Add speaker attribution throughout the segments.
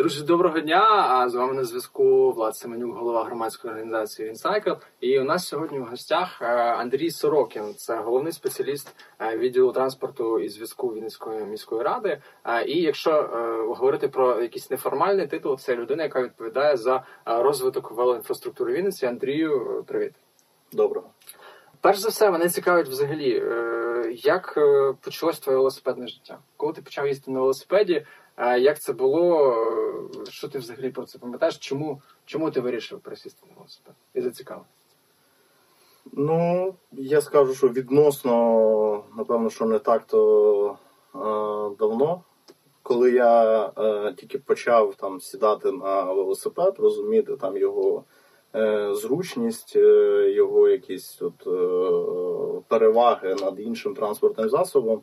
Speaker 1: Друзі, доброго дня! А з вами на зв'язку Влад Семенюк, голова громадської організації «Вінсайкл». І у нас сьогодні в гостях е, Андрій Сорокін, це головний спеціаліст е, відділу транспорту і зв'язку Вінницької міської ради. Е, і якщо говорити про якийсь неформальний титул, це людина, яка відповідає за розвиток велоінфраструктури Вінниці. Андрію, привіт.
Speaker 2: Доброго.
Speaker 1: Перш за все, мене цікавить взагалі, як почалось твоє велосипедне життя? Коли ти почав їздити на велосипеді? Як це було? Що ти взагалі про це пам'ятаєш? Чому чому ти вирішив пересісти на велосипед? І зацікавив?
Speaker 2: Ну, я скажу, що відносно, напевно, що не так то е, давно. Коли я е, тільки почав там сідати на велосипед, розуміти там його е, зручність, е, його якісь от, е, переваги над іншим транспортним засобом.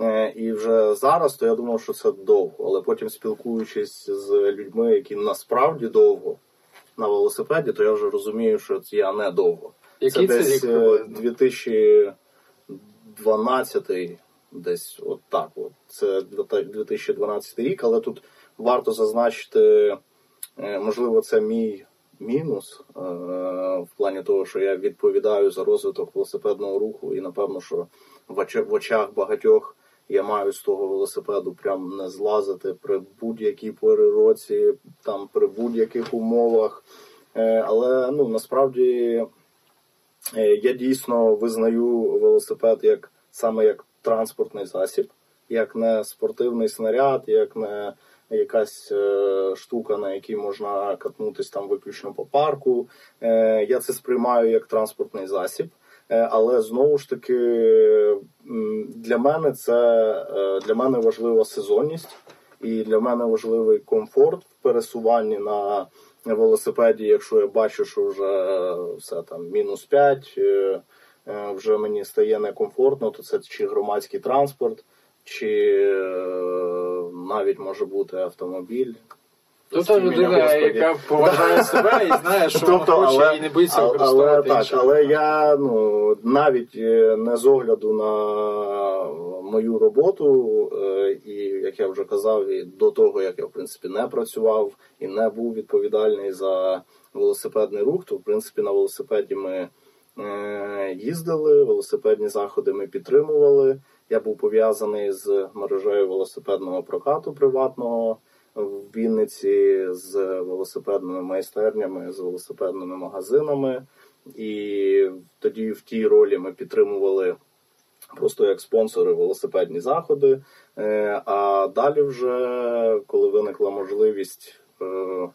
Speaker 2: Е, і вже зараз, то я думав, що це довго, але потім спілкуючись з людьми, які насправді довго на велосипеді, то я вже розумію, що це я не довго.
Speaker 1: Який
Speaker 2: це,
Speaker 1: це
Speaker 2: десь
Speaker 1: рік
Speaker 2: 2012 е, десь от так. От. Це 2012 рік, але тут варто зазначити, е, можливо, це мій мінус в плані того, що я відповідаю за розвиток велосипедного руху, і напевно, що в очах багатьох я маю з того велосипеду прям не злазити при будь-якій порі році, там при будь-яких умовах. Е, але ну насправді е, я дійсно визнаю велосипед як саме як транспортний засіб, як не спортивний снаряд, як не якась е, штука, на якій можна катнутися там виключно по парку. Я це сприймаю як транспортний засіб. Е, але знову ж таки для мене це е, для мене важлива сезонність, і для мене важливий комфорт в пересуванні на велосипеді. Якщо я бачу, що вже все там мінус 5, е, вже мені стає некомфортно, то це чи громадський транспорт, чи навіть може бути автомобіль.
Speaker 1: Тобто людина, яка поважає себе і знає, що тобто, вона хоче але, і не боїться використовувати.
Speaker 2: Але, так, але я ну навіть е, не з огляду на мою роботу, е, і як я вже казав, і до того як я в принципі не працював і не був відповідальний за велосипедний рух, то в принципі на велосипеді ми е, їздили, велосипедні заходи ми підтримували. Я був пов'язаний з мережею велосипедного прокату приватного в Вінниці з велосипедними майстернями, з велосипедними магазинами. І тоді в тій ролі ми підтримували просто як спонсори велосипедні заходи. Е, а далі, вже, коли виникла можливість, е,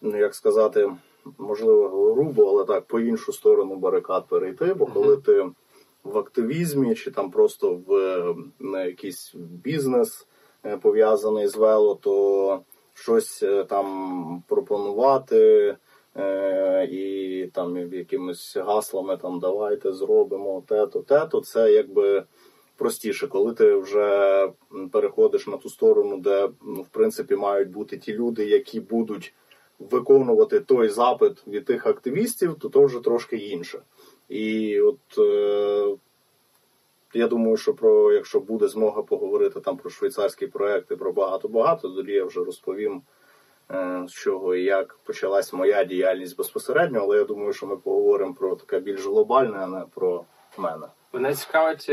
Speaker 2: ну як сказати, можливо, грубо, але так, по іншу сторону барикад перейти, бо коли ти в активізмі чи там просто в якийсь бізнес. Е, пов'язаний з вело, то щось е, там пропонувати е, і там якимись гаслами там давайте зробимо те-то, те-то, це якби простіше, коли ти вже переходиш на ту сторону, де ну, в принципі мають бути ті люди, які будуть виконувати той запит від тих активістів, то то вже трошки інше. І от я думаю, що про якщо буде змога поговорити там про швейцарські проекти, про багато-багато, тоді я вже розповім, е, з чого і як почалась моя діяльність безпосередньо, але я думаю, що ми поговоримо про таке більш глобальне, а не про мене.
Speaker 1: Мене цікавить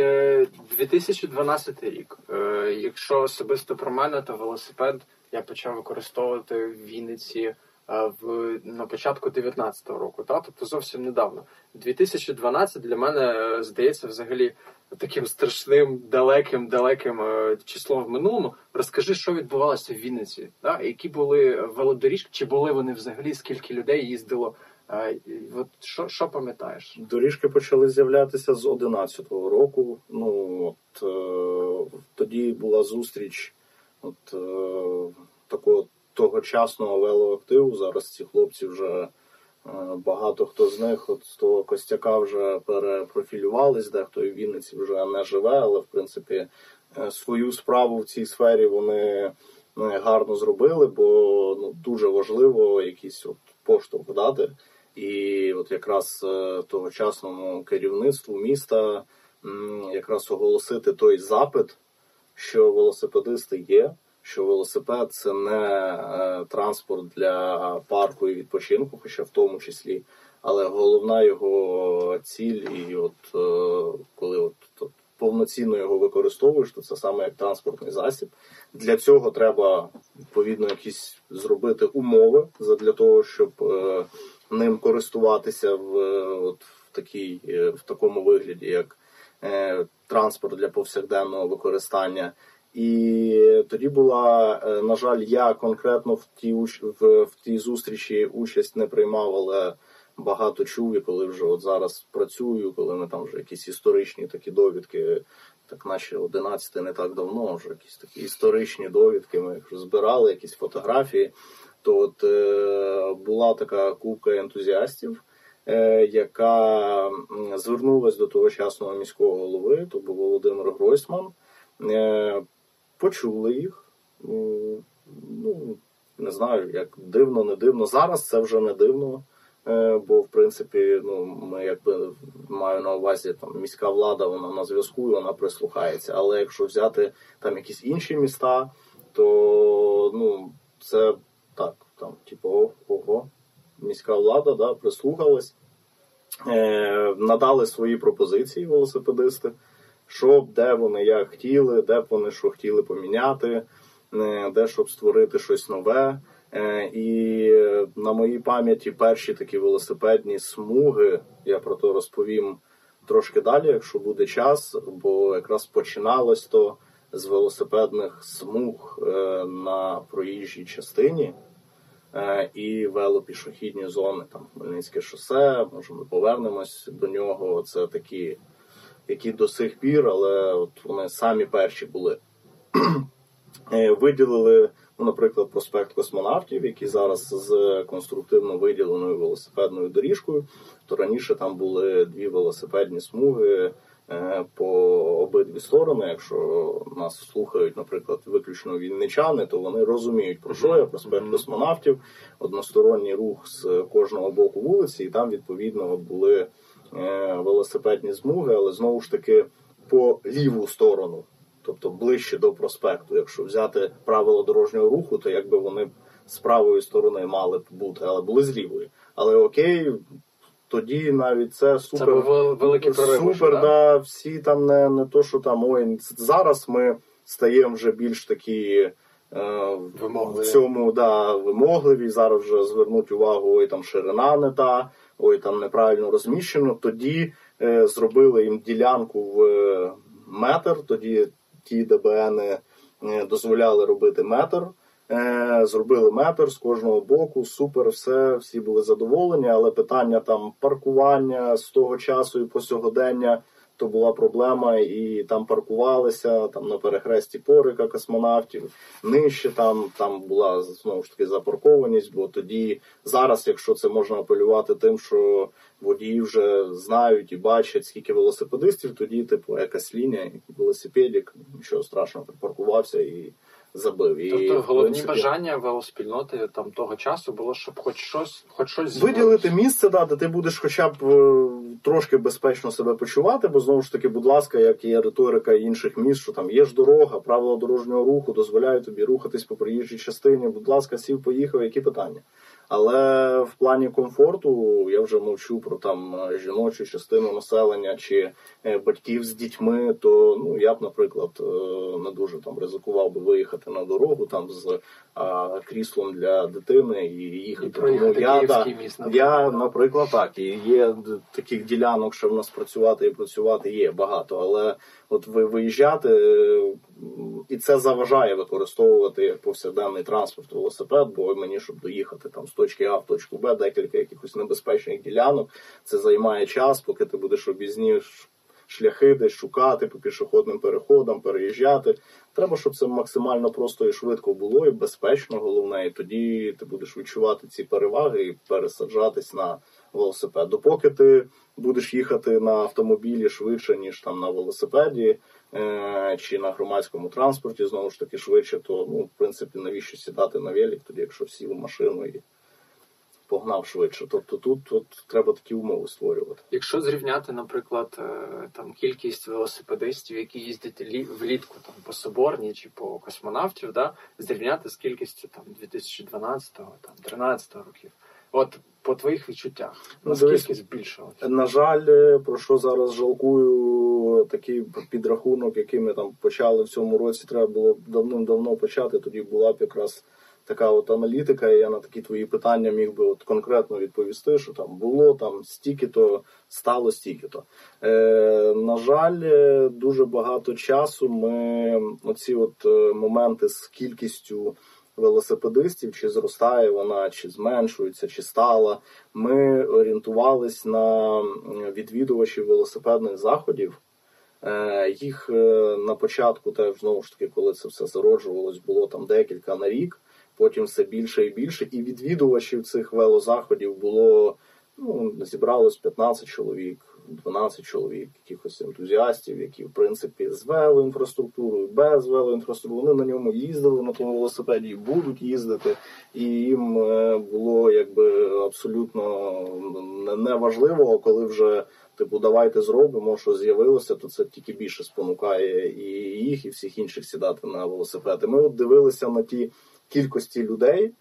Speaker 1: 2012 е, рік. Е, якщо особисто про мене, то велосипед я почав використовувати в Вінниці в на початку 19-го року, та тобто зовсім недавно. 2012 для мене здається взагалі таким страшним, далеким, далеким е, числом в минулому. Розкажи, що відбувалося в Вінниці, да? які були велодоріжки, чи були вони взагалі, скільки людей їздило? Е, от що що пам'ятаєш?
Speaker 2: Доріжки почали з'являтися з 11-го року. Ну от е, тоді була зустріч от е, такого тогочасного велоактиву. Зараз ці хлопці вже. Е, багато хто з них от з того костяка вже перепрофілювались, дехто і в Вінниці вже не живе, але в принципі е, свою справу в цій сфері вони ну, гарно зробили, бо ну, дуже важливо якийсь от поштовх дати. І от якраз е, тогочасному керівництву міста якраз оголосити той запит, що велосипедисти є, що велосипед це не е, транспорт для парку і відпочинку, хоча в тому числі. Але головна його ціль, і от е, коли от, от повноцінно його використовуєш, то це саме як транспортний засіб. Для цього треба відповідно якісь зробити умови для того, щоб е, ним користуватися в, от, в, такій, в такому вигляді, як транспорт для повсякденного використання. І тоді була, е, на жаль, я конкретно в тій в, в тій зустрічі участь не приймав, але багато чув, і коли вже от зараз працюю, коли ми там вже якісь історичні такі довідки, так наче 11 не так давно, вже якісь такі історичні довідки, ми їх збирали, якісь фотографії. То от е, була така купка ентузіастів, е, яка м, звернулась до тогочасного міського голови, то був Володимир Гройсман. Почули їх. Ну, не знаю, як дивно, не дивно. Зараз це вже не дивно. Е, Бо, в принципі, ну, ми якби маю на увазі там міська влада, вона на зв'язку і вона прислухається. Але якщо взяти там якісь інші міста, то ну, це так, там, типу, ого, міська влада да, прислухалась, е, надали свої пропозиції велосипедисти, що б, де вони як хотіли, де б вони що хотіли поміняти, е, де щоб створити щось нове. Е, І на моїй пам'яті перші такі велосипедні смуги, я про то розповім трошки далі, якщо буде час, бо якраз починалось то з велосипедних смуг е, на проїжджій частині і велопішохідні зони, там Хмельницьке шосе, може ми повернемось до нього. Це такі, які до сих пір, але от вони самі перші були. Е, Виділили, ну, наприклад, проспект космонавтів, який зараз з конструктивно виділеною велосипедною доріжкою. То раніше там були дві велосипедні смуги е, по обидві сторони. Якщо нас слухають, наприклад, виключно вінничани, то вони розуміють про що я проспект космонавтів, односторонній рух з кожного боку вулиці, і там відповідно були велосипедні смуги, але знову ж таки по ліву сторону тобто ближче до проспекту. Якщо взяти правила дорожнього руху, то якби вони з правої сторони мали б бути, але були з лівої. Але окей, тоді навіть це
Speaker 1: Це
Speaker 2: супер.
Speaker 1: був вел- великий прорив.
Speaker 2: Супер,
Speaker 1: да?
Speaker 2: да, всі там не, не то, що там ой, зараз ми стаємо вже більш такі. е,
Speaker 1: Вимогливі.
Speaker 2: В цьому да, вимогливі. Зараз вже звернуть увагу, ой, там ширина не та, ой, там неправильно розміщено. Тоді е, зробили їм ділянку в е, метр. Тоді ті ДБН е, дозволяли робити метр. Е, зробили метр з кожного боку, супер, все, всі були задоволені, але питання там паркування з того часу і по сьогодення то була проблема, і там паркувалися там на перехресті порика космонавтів. Нижче там, там була знову ж таки запаркованість, бо тоді зараз, якщо це можна апелювати тим, що водії вже знають і бачать, скільки велосипедистів, тоді, типу, якась лінія, велосипедик, нічого страшного, припаркувався і забив. І,
Speaker 1: Тобто головні
Speaker 2: принципі,
Speaker 1: бажання велоспільноти там того часу було, щоб хоч щось, хоч щось
Speaker 2: Виділити місце, да, де ти будеш хоча б е, трошки безпечно себе почувати, бо знову ж таки, будь ласка, як є риторика інших міст, що там є ж дорога, правила дорожнього руху дозволяють тобі рухатись по проїжджій частині. Будь ласка, сів, поїхав, які питання. Але в плані комфорту я вже мовчу про там е, жіночу частину населення чи е, батьків з дітьми. То ну я б, наприклад, е, не дуже там ризикував би виїхати на дорогу там з а, кріслом для дитини і їхати.
Speaker 1: І проїхати
Speaker 2: я,
Speaker 1: Київський міст, наприклад.
Speaker 2: я, наприклад, так. І є таких ділянок, що в нас працювати і працювати є багато. Але ви виїжджати, е, і це заважає використовувати як повсякденний транспорт велосипед, бо мені, щоб доїхати там з точки А в точку Б, декілька якихось небезпечних ділянок, це займає час, поки ти будеш обізні шляхи десь шукати по пішохідним переходам, переїжджати. Треба, щоб це максимально просто і швидко було, і безпечно, головне, і тоді ти будеш відчувати ці переваги і пересаджатись на велосипед. Допоки ти будеш їхати на автомобілі швидше, ніж там на велосипеді е- чи на громадському транспорті, знову ж таки швидше, то ну, в принципі, навіщо сідати на велик, тоді, якщо сів у машину і погнав швидше. Тобто тут, тут треба такі умови створювати.
Speaker 1: Якщо зрівняти, наприклад, е, там кількість велосипедистів, які їздять лі- влітку там по Соборній чи по космонавтів, да, зрівняти з кількістю там 2012-го, там 13-го років. От по твоїх відчуттях,
Speaker 2: Ну,
Speaker 1: наскільки збільшилось?
Speaker 2: На жаль, про що зараз жалкую, такий підрахунок, який ми там почали в цьому році, треба було давним-давно почати. Тоді була б якраз така от аналітика, і я на такі твої питання міг би от конкретно відповісти, що там було там стільки-то, стало стільки-то. Е, на жаль, дуже багато часу ми оці от е, моменти з кількістю велосипедистів, чи зростає вона, чи зменшується, чи стала. Ми орієнтувались на відвідувачів велосипедних заходів. Е, Їх е, на початку, теж знову ж таки, коли це все зароджувалось, було там декілька на рік, потім все більше і більше. І відвідувачів цих велозаходів було ну, зібралось 15 чоловік, 12 чоловік, якихось ентузіастів, які, в принципі, з велоінфраструктурою, без велоінфраструктури, вони на ньому їздили на тому велосипеді і будуть їздити. І їм е, було якби абсолютно не- неважливо, коли вже. Типу, давайте зробимо, що з'явилося, то це тільки більше спонукає і їх, і всіх інших сідати на велосипеди. Ми от дивилися на ті кількості людей,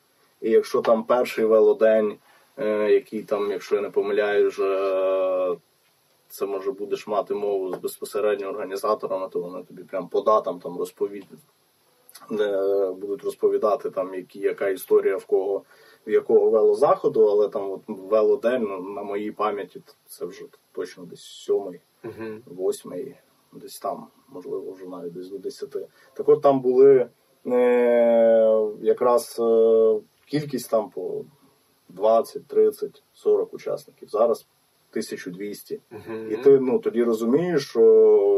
Speaker 2: і якщо там перший велодень, е, який там, якщо я не помиляю, вже це може будеш мати мову з безпосередньо організаторами, то вони тобі прям по датам там розповідають, е, будуть розповідати там, які, яка історія в кого в якого велозаходу, але там от велодень ну, на моїй пам'яті це вже точно десь сьомий восьмий, десь там, можливо, вже навіть десь до десяти. Так от там були е, якраз е, кількість там по 20, 30, 40 учасників. Зараз 1200.
Speaker 1: Угу.
Speaker 2: І ти ну, тоді розумієш, що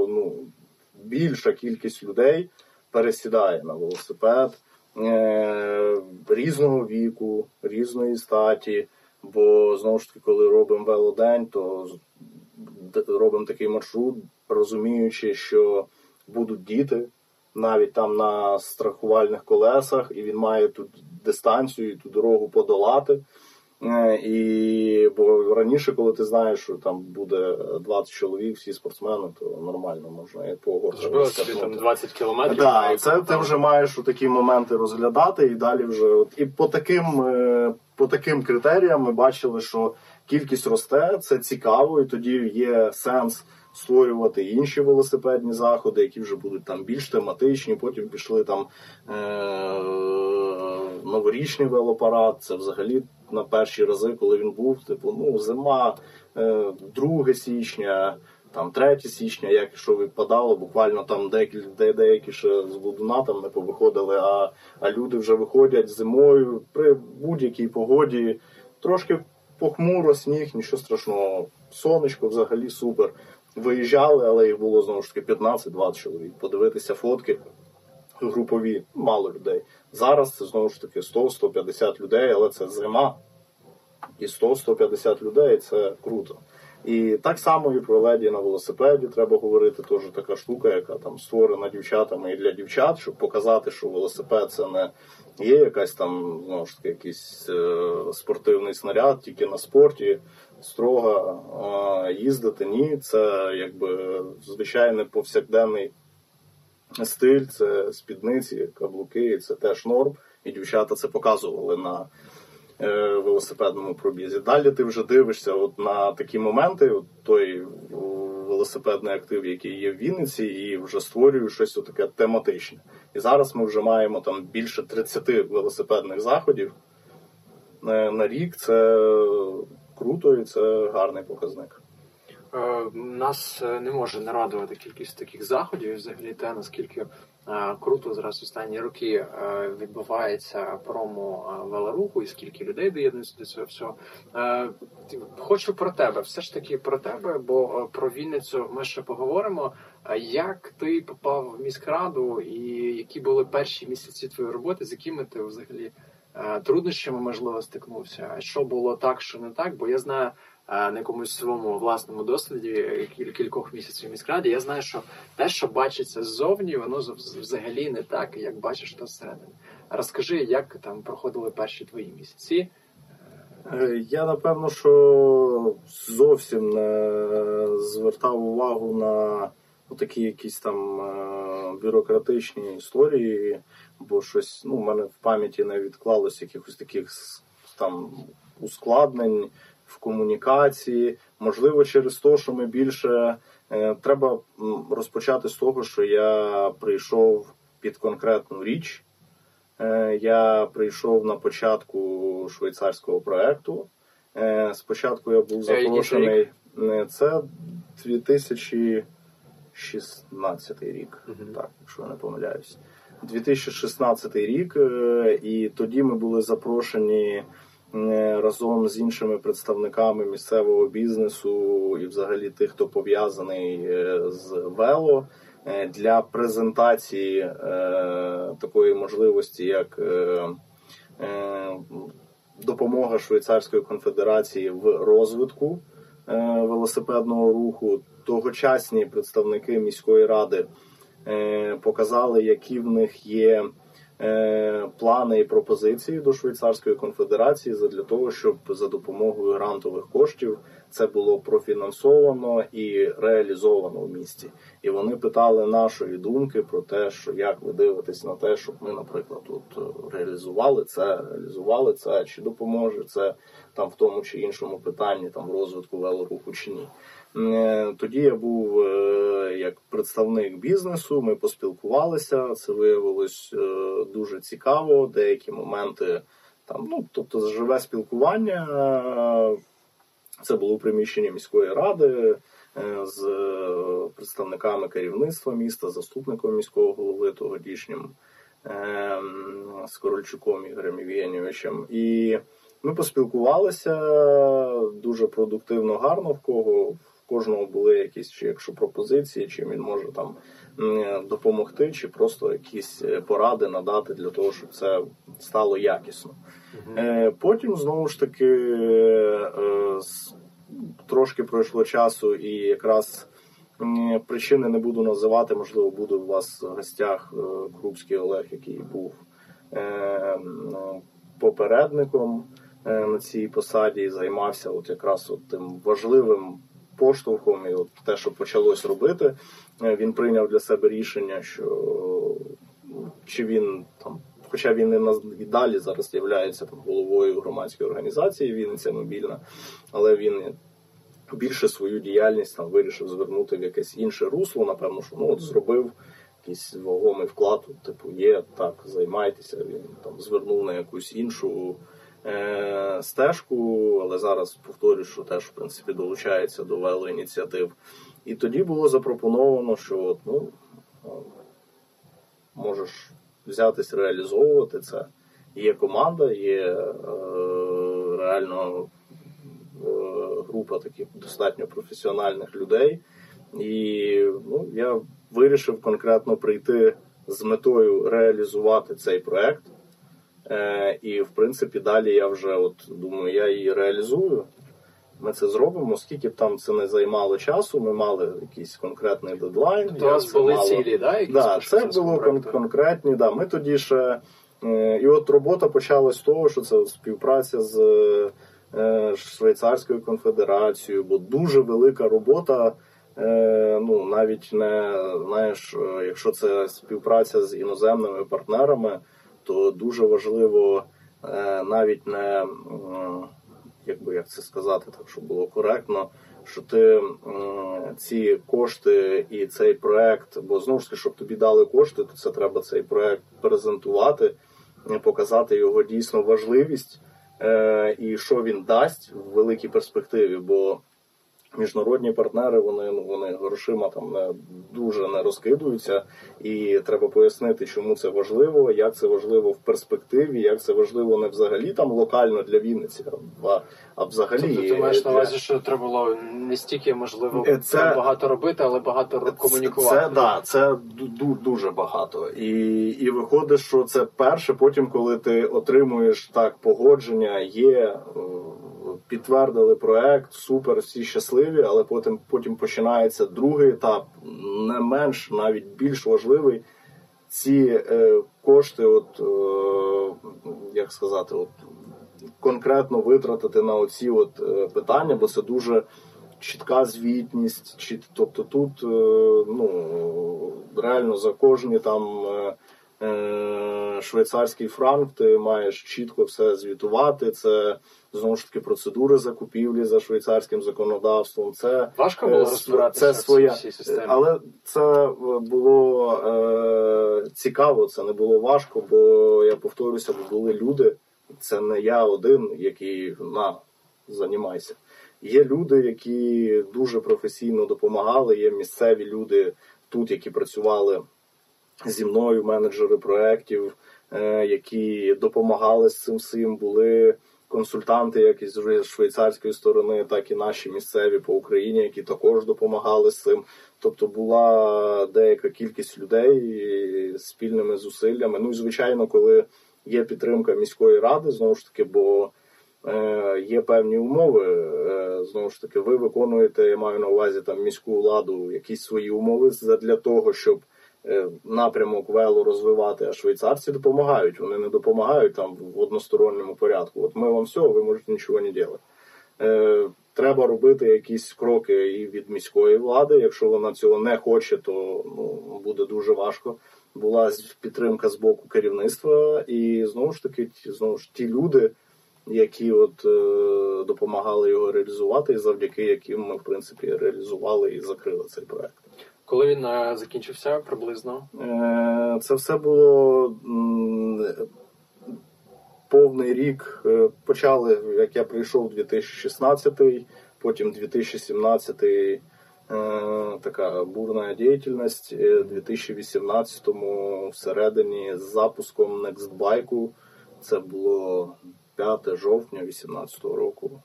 Speaker 2: ну, більша кількість людей пересідає на велосипед е, різного віку, різної статі. Бо знову ж таки, коли робимо велодень, то робимо такий маршрут, розуміючи, що будуть діти навіть там на страхувальних колесах, і він має тут дистанцію і ту дорогу подолати. Е, І бо раніше, коли ти знаєш, що там буде 20 чоловік, всі спортсмени, то нормально можна і по
Speaker 1: собі там 20 кілометрів.
Speaker 2: Да, і це ти вже маєш у такі моменти розглядати, і далі вже от і по таким, е, по таким критеріям ми бачили, що кількість росте, це цікаво, і тоді є сенс створювати інші велосипедні заходи, які вже будуть там більш тематичні. Потім пішли там е- новорічний велопарад. Це взагалі на перші рази, коли він був, типу, ну зима, е- 2 січня там 3 січня, як що відпадало, буквально там деякі, де, деякі ще з Лудуна там не повиходили, а, а люди вже виходять зимою при будь-якій погоді. Трошки похмуро, сніг, нічого страшного. Сонечко взагалі супер. Виїжджали, але їх було знову ж таки 15-20 чоловік. Подивитися фотки групові, мало людей. Зараз це знову ж таки 100-150 людей, але це зима. І 100-150 людей це круто. І так само і про леді на велосипеді треба говорити. Теж така штука, яка там створена дівчатами і для дівчат, щоб показати, що велосипед це не є якась там знову ж таки якийсь е, спортивний снаряд, тільки на спорті строго е, їздити. Ні, це якби звичайний повсякденний стиль, це спідниці, каблуки, це теж норм. І дівчата це показували на е, велосипедному пробізі. Далі ти вже дивишся от на такі моменти, от той велосипедний актив, який є в Вінниці, і вже створюєш щось таке тематичне. І зараз ми вже маємо там більше 30 велосипедних заходів е, на рік. Це круто і це гарний показник.
Speaker 1: Е, Нас е, не може не радувати кількість таких заходів, взагалі те, наскільки е, круто зараз останні роки відбувається промо велоруху і скільки людей доєднується до цього всього. Хочу про тебе, все ж таки про тебе, бо про Вінницю ми ще поговоримо. Як ти попав в міськраду, і які були перші місяці твоєї роботи, з якими ти взагалі труднощами можливо стикнувся? Що було так, що не так? Бо я знаю на якомусь своєму власному досвіді е, кількох місяців в міськраді, я знаю, що те, що бачиться ззовні, воно взагалі не так, як бачиш то зсередини. Розкажи, як там проходили перші твої місяці, е,
Speaker 2: Е, я напевно, що зовсім не звертав увагу на такі якісь там е, бюрократичні історії, бо щось ну, в мене в пам'яті не відклалося якихось таких там ускладнень в комунікації. Можливо, через те, що ми більше е, треба розпочати з того, що я прийшов під конкретну річ. Е, я прийшов на початку швейцарського проекту. Е, спочатку я був запрошений. Це 2016 рік, так, якщо я не помиляюсь. 2016 рік, і тоді ми були запрошені разом з іншими представниками місцевого бізнесу і, взагалі, тих, хто пов'язаний з вело. Е, для презентації е, такої можливості, як е, допомога Швейцарської конфедерації в розвитку велосипедного руху. Тогочасні представники міської ради показали, які в них є. Плани і пропозиції до Швейцарської конфедерації для того, щоб за допомогою грантових коштів це було профінансовано і реалізовано в місті. І вони питали нашої думки про те, що як ви дивитесь на те, щоб ми, наприклад, тут е, реалізували це, реалізували це, чи допоможе це там в тому чи іншому питанні, там розвитку велоруху чи ні. Е, тоді я був е, як представник бізнесу. Ми поспілкувалися. Це виявилось е, дуже цікаво. Деякі моменти там, ну тобто, живе спілкування. Це було приміщення міської ради з представниками керівництва міста, заступником міського голови тодішнім Скорольчуком Ігорем Євгенійовичем. І ми поспілкувалися дуже продуктивно, гарно в кого кожного були якісь, чи якщо пропозиції, чи він може там допомогти, чи просто якісь е, поради надати для того, щоб це стало якісно. Угу. Потім знову ж таки е, трошки пройшло часу, і якраз причини не буду називати, можливо, буде у вас в гостях Крупський Олег, який був попередником. На цій посаді і займався от якраз от тим важливим поштовхом, і от те, що почалось робити, е, він прийняв для себе рішення, що ну, чи він там. Хоча він і далі зараз є там, головою громадської організації Вінниця Мобільна, але він більше свою діяльність там вирішив звернути в якесь інше русло. Напевно, що ну от зробив якийсь вагомий вклад. Типу, є так, займайтеся. Він там звернув на якусь іншу Е, стежку, але зараз повторюю, що теж в принципі долучається до велоініціатив. І тоді було запропоновано, що от, ну, можеш взятись реалізовувати це. Є команда, є е, реально е, група таких достатньо професіональних людей. І ну, я вирішив конкретно прийти з метою реалізувати цей проект. Е, І, в принципі, далі я вже от думаю, я її реалізую. Ми це зробимо, скільки б там це не займало часу, ми мали якийсь конкретний дедлайн.
Speaker 1: То у вас були мало... цілі, да?
Speaker 2: Якісь да, це було кон- конкретні. Да. Ми тоді ще. Е, і от робота почалась з того, що це співпраця з е, Швейцарською конфедерацією, бо дуже велика робота. Ну, навіть не знаєш, якщо це співпраця з іноземними партнерами то дуже важливо е, навіть не як би як це сказати, так щоб було коректно, що ти ці кошти і цей проект, бо знову ж таки, щоб тобі дали кошти, то це треба цей проект презентувати, показати його дійсно важливість е, і що він дасть в великій перспективі. бо Міжнародні партнери вони ну вони грошима там не дуже не розкидуються, і треба пояснити, чому це важливо, як це важливо в перспективі, як це важливо не взагалі там локально для Вінниці, а взагалі
Speaker 1: Тобто ти маєш на увазі, що треба було не стільки можливо е, це багато робити, але багато комунікувати.
Speaker 2: Це да, це дуже багато, і і виходить, що це перше. Потім, коли ти отримуєш так погодження, є. Е, підтвердили проект, супер, всі щасливі, але потім потім починається другий етап, не менш навіть більш важливий. Ці е, кошти, от е, як сказати, от конкретно витратити на оці от е, питання, бо це дуже чітка звітність. Чіт, тобто тут е, ну, реально за кожні там. е, Швейцарський франк, ти маєш чітко все звітувати. Це знову ж таки процедури закупівлі за швейцарським законодавством. Це
Speaker 1: Важко було розбиратися
Speaker 2: це своя,
Speaker 1: всій системі.
Speaker 2: але це було е, цікаво, це не було важко, бо я повторюся, бо були люди. Це не я один, який на займайся. Є люди, які дуже професійно допомагали. Є місцеві люди тут, які працювали зі мною, менеджери проєктів, е, які допомагали з цим всім. Були консультанти, як із швейцарської сторони, так і наші місцеві по Україні, які також допомагали з цим. Тобто була деяка кількість людей спільними зусиллями. Ну і звичайно, коли є підтримка міської ради, знову ж таки, бо е, є певні умови. Е, знову ж таки, ви виконуєте, я маю на увазі там міську владу, якісь свої умови для того, щоб е, напрямок вело розвивати, а швейцарці допомагають. Вони не допомагають там в односторонньому порядку. От ми вам все, ви можете нічого не робити. Е, треба робити якісь кроки і від міської влади. Якщо вона цього не хоче, то ну, буде дуже важко. Була підтримка з боку керівництва, і знову ж таки, знову ж ті люди, які от е, допомагали його реалізувати, і завдяки яким ми в принципі реалізували і закрили цей проект.
Speaker 1: Коли він е, закінчився приблизно?
Speaker 2: Е, це все було м, повний рік. Почали, як я прийшов 2016, потім 2017 е, така бурна діяльність. Е, 2018 всередині з запуском NextBike. Це було 5 жовтня 2018 року.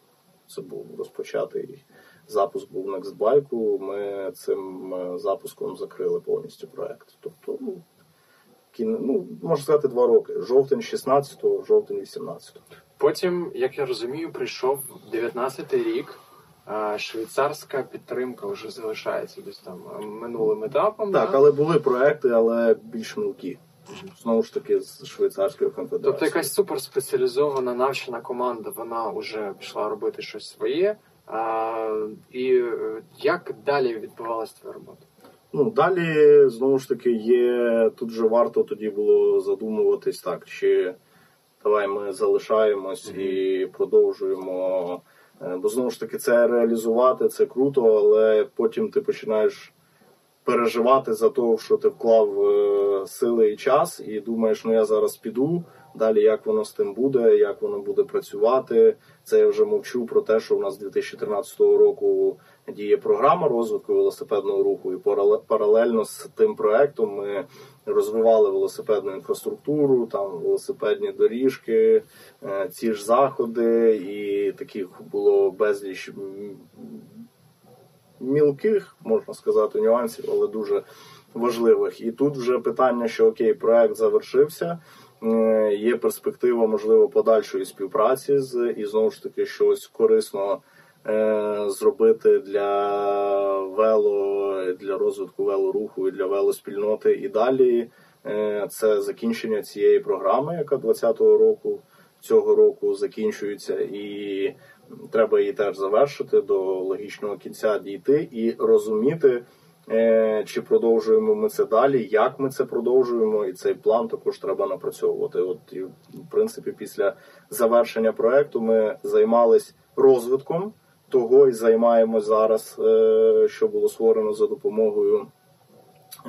Speaker 2: Це був розпочатий запуск був NextBike. Ми цим е, запуском закрили повністю проект. Тобто, ну, кін... ну можна сказати, два роки. Жовтень 16-го, жовтень 18-го.
Speaker 1: Потім, як я розумію, прийшов 19-й рік. Швейцарська підтримка вже залишається десь там е, минулим етапом.
Speaker 2: Так,
Speaker 1: да?
Speaker 2: але були проекти, але більш мілкі. Знову ж таки, з Швейцарської конфедерації.
Speaker 1: Тобто якась суперспеціалізована навчена команда, вона вже пішла робити щось своє. А, і е, як далі відбувалася твоя робота?
Speaker 2: Ну, далі, знову ж таки, є. Тут же варто тоді було задумуватись так, чи давай ми залишаємось і продовжуємо. Е, Бо знову ж таки, це реалізувати, це круто, але потім ти починаєш переживати за те, що ти вклав е, сили і час, і думаєш, ну я зараз піду. Далі як воно з тим буде, як воно буде працювати. Це я вже мовчу про те, що в нас з 2013 року діє програма розвитку велосипедного руху, і парале- паралельно з тим проектом ми розвивали велосипедну інфраструктуру, там велосипедні доріжки, е, ці ж заходи, і таких було безліч мілких, можна сказати, нюансів, але дуже важливих. І тут вже питання, що окей, проект завершився. Е, Є перспектива, можливо, подальшої співпраці з і знову ж таки щось корисно е, зробити для вело, для розвитку велоруху і для велоспільноти. І далі е, це закінчення цієї програми, яка 20-го року цього року закінчується, і треба її теж завершити до логічного кінця дійти і розуміти. Е, Чи продовжуємо ми це далі? Як ми це продовжуємо? І цей план також треба напрацьовувати. От і в принципі, після завершення проекту ми займались розвитком того і займаємось зараз, е, що було створено за допомогою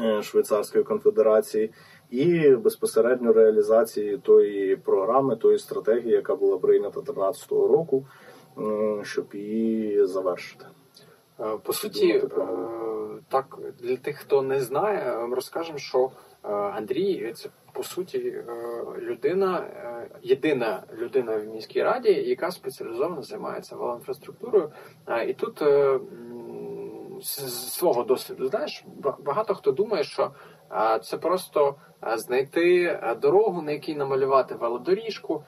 Speaker 2: е, Швейцарської конфедерації, і безпосередньо реалізації тої програми, тої стратегії, яка була прийнята 2013 року, щоб її завершити.
Speaker 1: Е, По суті, е,
Speaker 2: про
Speaker 1: так для тих, хто не знає, е, розкажемо, що е, Андрій це по суті е, людина, е, єдина людина в міській раді, яка спеціалізовано займається велоінфраструктурою. Е, І тут е, з свого досвіду, знаєш, ба- багато хто думає, що е, це просто е, знайти е, дорогу, на якій намалювати велодоріжку, е,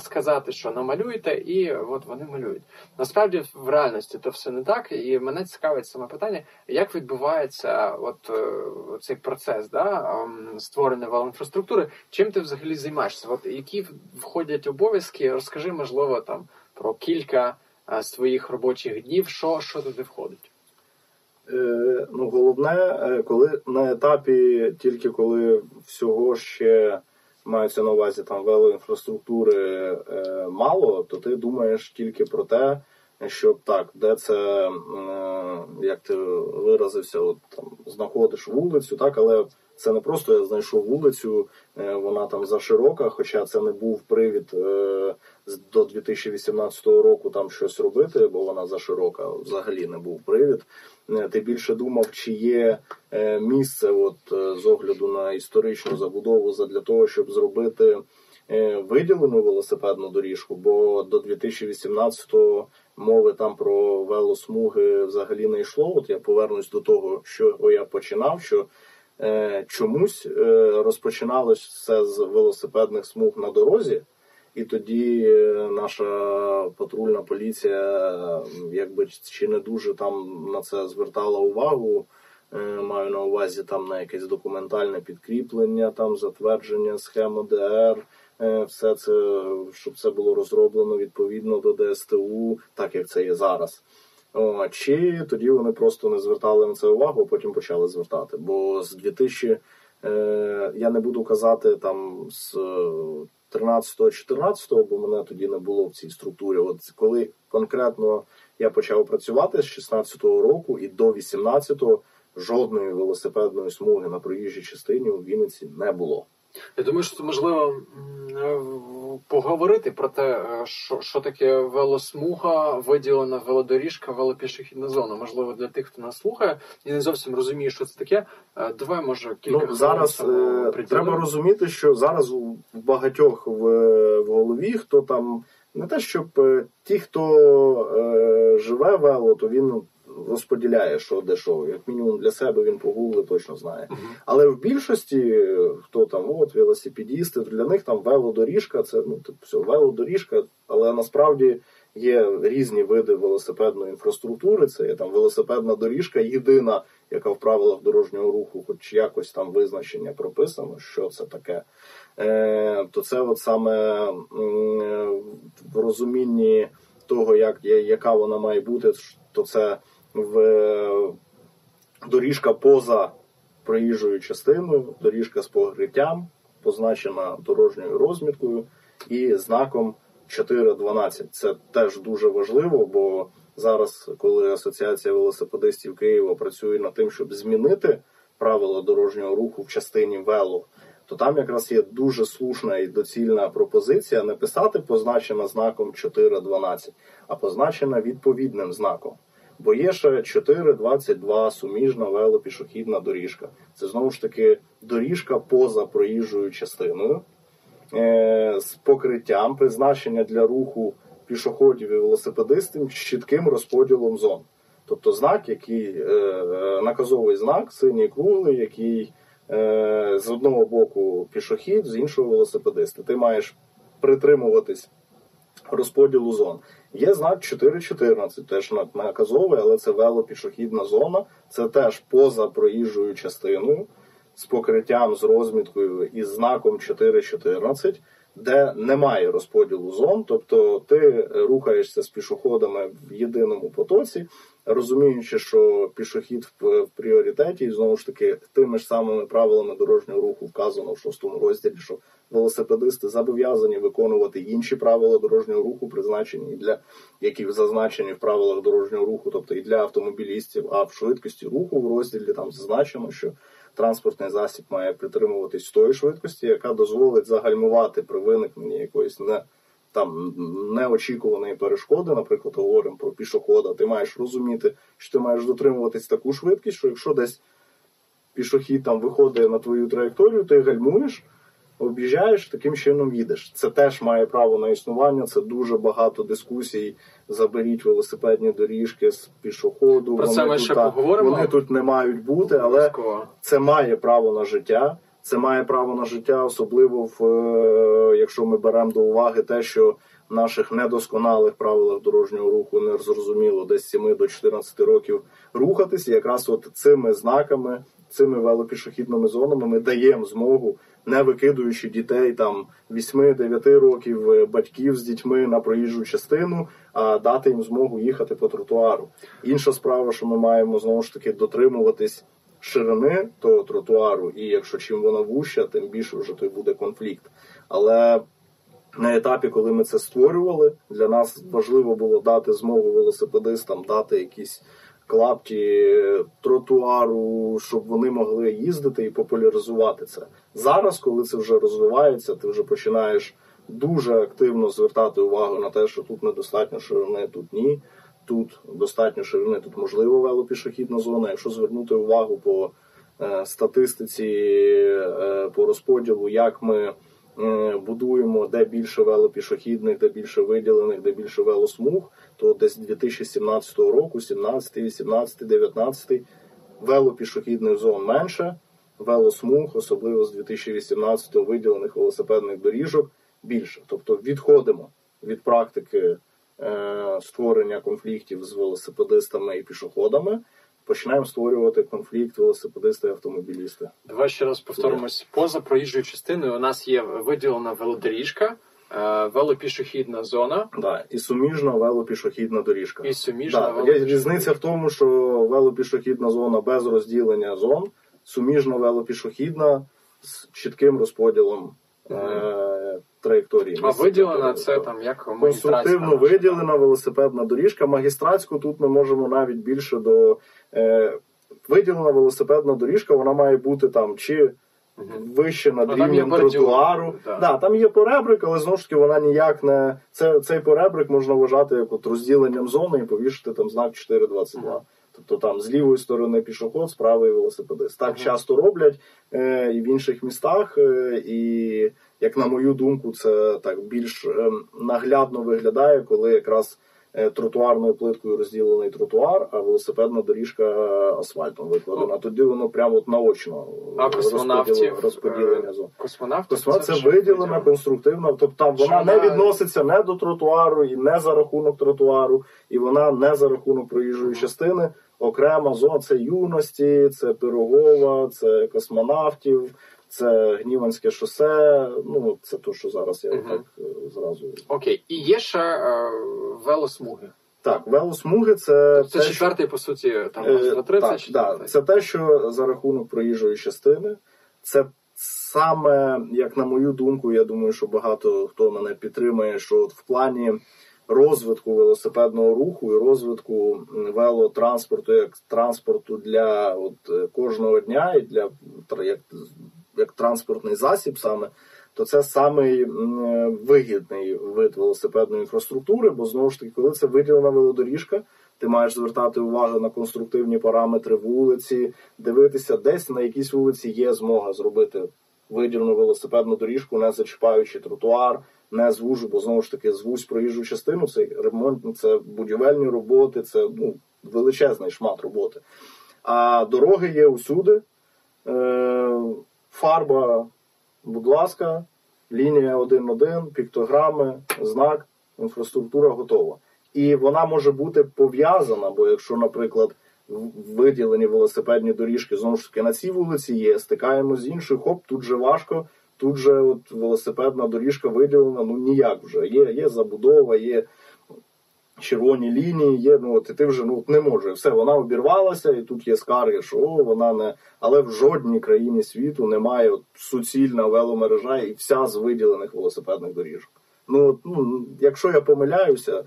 Speaker 1: сказати, що намалюйте, і от вони малюють. Насправді в реальності то все не так, і мене цікавить саме питання, як відбувається от е, цей процес да, ем, створення велоінфраструктури. Чим ти взагалі займаєшся? От які входять обов'язки? Розкажи, можливо, там про кілька е, своїх робочих днів, що, що туди входить.
Speaker 2: Е, ну, головне, е, коли на етапі, тільки коли всього ще мається на увазі там велоінфраструктури е, мало, то ти думаєш тільки про те, щоб так, де це, е, як ти виразився, от там знаходиш вулицю, так, але це не просто я знайшов вулицю, е, вона там заширока, хоча це не був привід е, до 2018 року там щось робити, бо вона заширока, взагалі не був привід. Е, Ти більше думав, чи є е, місце, от е, з огляду на історичну забудову, для того, щоб зробити виділену велосипедну доріжку, бо до 2018-го мови там про велосмуги взагалі не йшло. От я повернусь до того, що я починав. що Чомусь розпочиналось все з велосипедних смуг на дорозі, і тоді е, наша патрульна поліція, якби чи не дуже там на це звертала увагу. Е, Маю на увазі там на якесь документальне підкріплення, там затвердження схем ОДР, е, все це, щоб це було розроблено відповідно до ДСТУ, так як це є зараз. О, чи тоді вони просто не звертали на це увагу, а потім почали звертати. Бо з 2000, е, я не буду казати там з 13-14, бо мене тоді не було в цій структурі. От коли конкретно я почав працювати з 16-го року і до 18-го жодної велосипедної смуги на проїжджій частині у Вінниці не було.
Speaker 1: Я думаю, що це можливо поговорити про те, е, що, що таке велосмуга, виділена велодоріжка, велопішохідна зона. Можливо, для тих, хто нас слухає і не зовсім розуміє, що це таке. Е, Давай, може, кілька
Speaker 2: Ну, зараз е,
Speaker 1: приділимо.
Speaker 2: треба розуміти, що зараз у багатьох в, в голові, хто там не те, щоб ті, хто е, живе вело, то він розподіляє, що де що. Як мінімум для себе він погугли точно знає.
Speaker 1: Мгм.
Speaker 2: Але в більшості, хто там, от велосипедісти, для них там велодоріжка, це ну типу, все, велодоріжка, але насправді є різні види велосипедної інфраструктури. Це є там велосипедна доріжка, єдина, яка в правилах дорожнього руху, хоч якось там визначення прописано, що це таке. Е, то це от саме е, в розумінні того, як, яка вона має бути, то це в е, доріжка поза проїжджою частиною, доріжка з покриттям, позначена дорожньою розміткою і знаком 4.12. Це теж дуже важливо, бо зараз, коли Асоціація велосипедистів Києва працює над тим, щоб змінити правила дорожнього руху в частині вело, то там якраз є дуже слушна і доцільна пропозиція не писати позначена знаком 4.12, а позначена відповідним знаком. Бо є ще 4.22 суміжна велопішохідна доріжка. Це знову ж таки доріжка поза проїжджою частиною е, з покриттям призначення для руху пішоходів і велосипедистів з чітким розподілом зон. Тобто знак, який е, наказовий знак, синій круглий, який е, з одного боку пішохід, з іншого велосипедиста. Ти маєш притримуватись розподілу зон. Є знак 4.14, теж наказовий, але це велопішохідна зона. Це теж поза проїжджою частиною з покриттям, з розміткою і знаком 4.14, де немає розподілу зон, тобто ти рухаєшся з пішоходами в єдиному потоці, розуміючи, що пішохід в пріоритеті, і знову ж таки тими ж самими правилами дорожнього руху вказано в шостому розділі, що велосипедисти зобов'язані виконувати інші правила дорожнього руху, призначені для які зазначені в правилах дорожнього руху, тобто і для автомобілістів, а в швидкості руху в розділі там зазначено, що транспортний засіб має притримуватись тої швидкості, яка дозволить загальмувати при виникненні якоїсь не там неочікуваної перешкоди, наприклад, говоримо про пішохода. Ти маєш розуміти, що ти маєш дотримуватись таку швидкість, що якщо десь пішохід там виходить на твою траєкторію, ти гальмуєш, об'їжджаєш, таким чином їдеш. Це теж має право на існування. Це дуже багато дискусій. Заберіть велосипедні доріжки з пішоходу.
Speaker 1: Про це ми
Speaker 2: тут,
Speaker 1: ще
Speaker 2: та,
Speaker 1: поговоримо.
Speaker 2: Вони тут не мають бути, але це має право на життя. це має право на життя, особливо в е, якщо ми беремо до уваги те, що в наших недосконалих правилах дорожнього руху не зрозуміло десь 7 до 14 років рухатись. І якраз от цими знаками, цими велопішохідними зонами ми даємо змогу, не викидуючи дітей там 8-9 років, е, батьків з дітьми на проїжджу частину, а дати їм змогу їхати по тротуару. Інша справа, що ми маємо знову ж таки дотримуватись ширини того тротуару, і якщо чим вона вуща, тим більше вже той буде конфлікт. Але на етапі, коли ми це створювали, для нас важливо було дати змогу велосипедистам дати якісь клапті тротуару, щоб вони могли їздити і популяризувати це. Зараз, коли це вже розвивається, ти вже починаєш дуже активно звертати увагу на те, що тут недостатньо ширини, тут ні. Тут достатньо ширини, тут можливо велопішохідна зона. Якщо звернути увагу по е, статистиці, е, по розподілу, як ми е, будуємо де більше велопішохідних, де більше виділених, де більше велосмуг, то десь 2017 року, 17, 18, 19 велопішохідних зон менше, велосмуг, особливо з 2018 виділених велосипедних доріжок більше. Тобто відходимо від практики е, створення конфліктів з велосипедистами і пішоходами. Починаємо створювати конфлікт велосипедисти і автомобілісти.
Speaker 1: Давай ще раз повторимось. Поза проїжджою частиною у нас є виділена велодоріжка, велопішохідна зона
Speaker 2: Да, і суміжна велопішохідна доріжка.
Speaker 1: і суміжна
Speaker 2: Да, є
Speaker 1: велопішохідна.
Speaker 2: різниця в тому, що велопішохідна зона без розділення зон, суміжна велопішохідна з чітким розподілом е, траєкторії.
Speaker 1: А виділена це там як
Speaker 2: конструктивно виділена велосипедна доріжка. Магістратську тут ми можемо навіть більше до е, виділена велосипедна доріжка, вона має бути там чи. Вище над
Speaker 1: Ну,
Speaker 2: рівнем тротуару.
Speaker 1: да.
Speaker 2: Да, там є поребрик, але знову ж таки вона ніяк не це, цей поребрик можна вважати як от розділенням зони і повішати там знак 422.
Speaker 1: Мгм.
Speaker 2: Тобто там з лівої сторони пішоход, з правої велосипедист. Так
Speaker 1: Мгм.
Speaker 2: часто роблять е, і в інших містах, е, і як на мою думку, це так більш е, наглядно виглядає, коли якраз тротуарною плиткою розділений тротуар, а велосипедна доріжка асфальтом викладена. Тоді воно прямо от наочно
Speaker 1: А космонавтів
Speaker 2: розподіл- розподілення
Speaker 1: е,
Speaker 2: зон.
Speaker 1: Космонавтів
Speaker 2: Космонавт це виділена конструктивна, тобто там вона не відноситься не до тротуару і не за рахунок тротуару, і вона не за рахунок проїжджої частини. Окрема зона це юності, це Пирогова, це космонавтів, це Гніванське шосе. Ну це то, що зараз я
Speaker 1: Мгм.
Speaker 2: так е, зразу.
Speaker 1: Окей, і є ще е, велосмуги.
Speaker 2: Так, велосмуги це,
Speaker 1: Це
Speaker 2: те, що-
Speaker 1: четвертий, по суті, там
Speaker 2: Е,
Speaker 1: на 30
Speaker 2: так,
Speaker 1: чи
Speaker 2: да.
Speaker 1: 25?
Speaker 2: Це те, що за рахунок проїжджої частини. Це саме, як на мою думку, я думаю, що багато хто мене підтримує, що от в плані розвитку велосипедного руху і розвитку велотранспорту як транспорту для от, е, кожного дня і для як, як транспортний засіб саме. То це самий вигідний вид велосипедної інфраструктури, бо знову ж таки, коли це виділена велодоріжка, ти маєш звертати увагу на конструктивні параметри вулиці, дивитися, десь на якійсь вулиці є змога зробити виділену велосипедну доріжку, не зачіпаючи тротуар, не звужу, бо знову ж таки звузь проїжджу частину, це ремонт, це будівельні роботи, це ну, величезний шмат роботи. А дороги є усюди. Е, фарба, будь ласка, лінія 1-1, піктограми, знак, інфраструктура готова. І вона може бути пов'язана, бо якщо, наприклад, виділені велосипедні доріжки знову ж таки на цій вулиці є, стикаємо з іншою, хоп, тут же важко, тут же от велосипедна доріжка виділена, ну ніяк вже. Є, є забудова, є червоні лінії, є, ну от і ти вже ну, не може. Все, вона обірвалася, і тут є скарги, що о, вона не. Але в жодній країні світу немає от, суцільна веломережа і вся з виділених велосипедних доріжок. Ну, от, ну, якщо я помиляюся, е,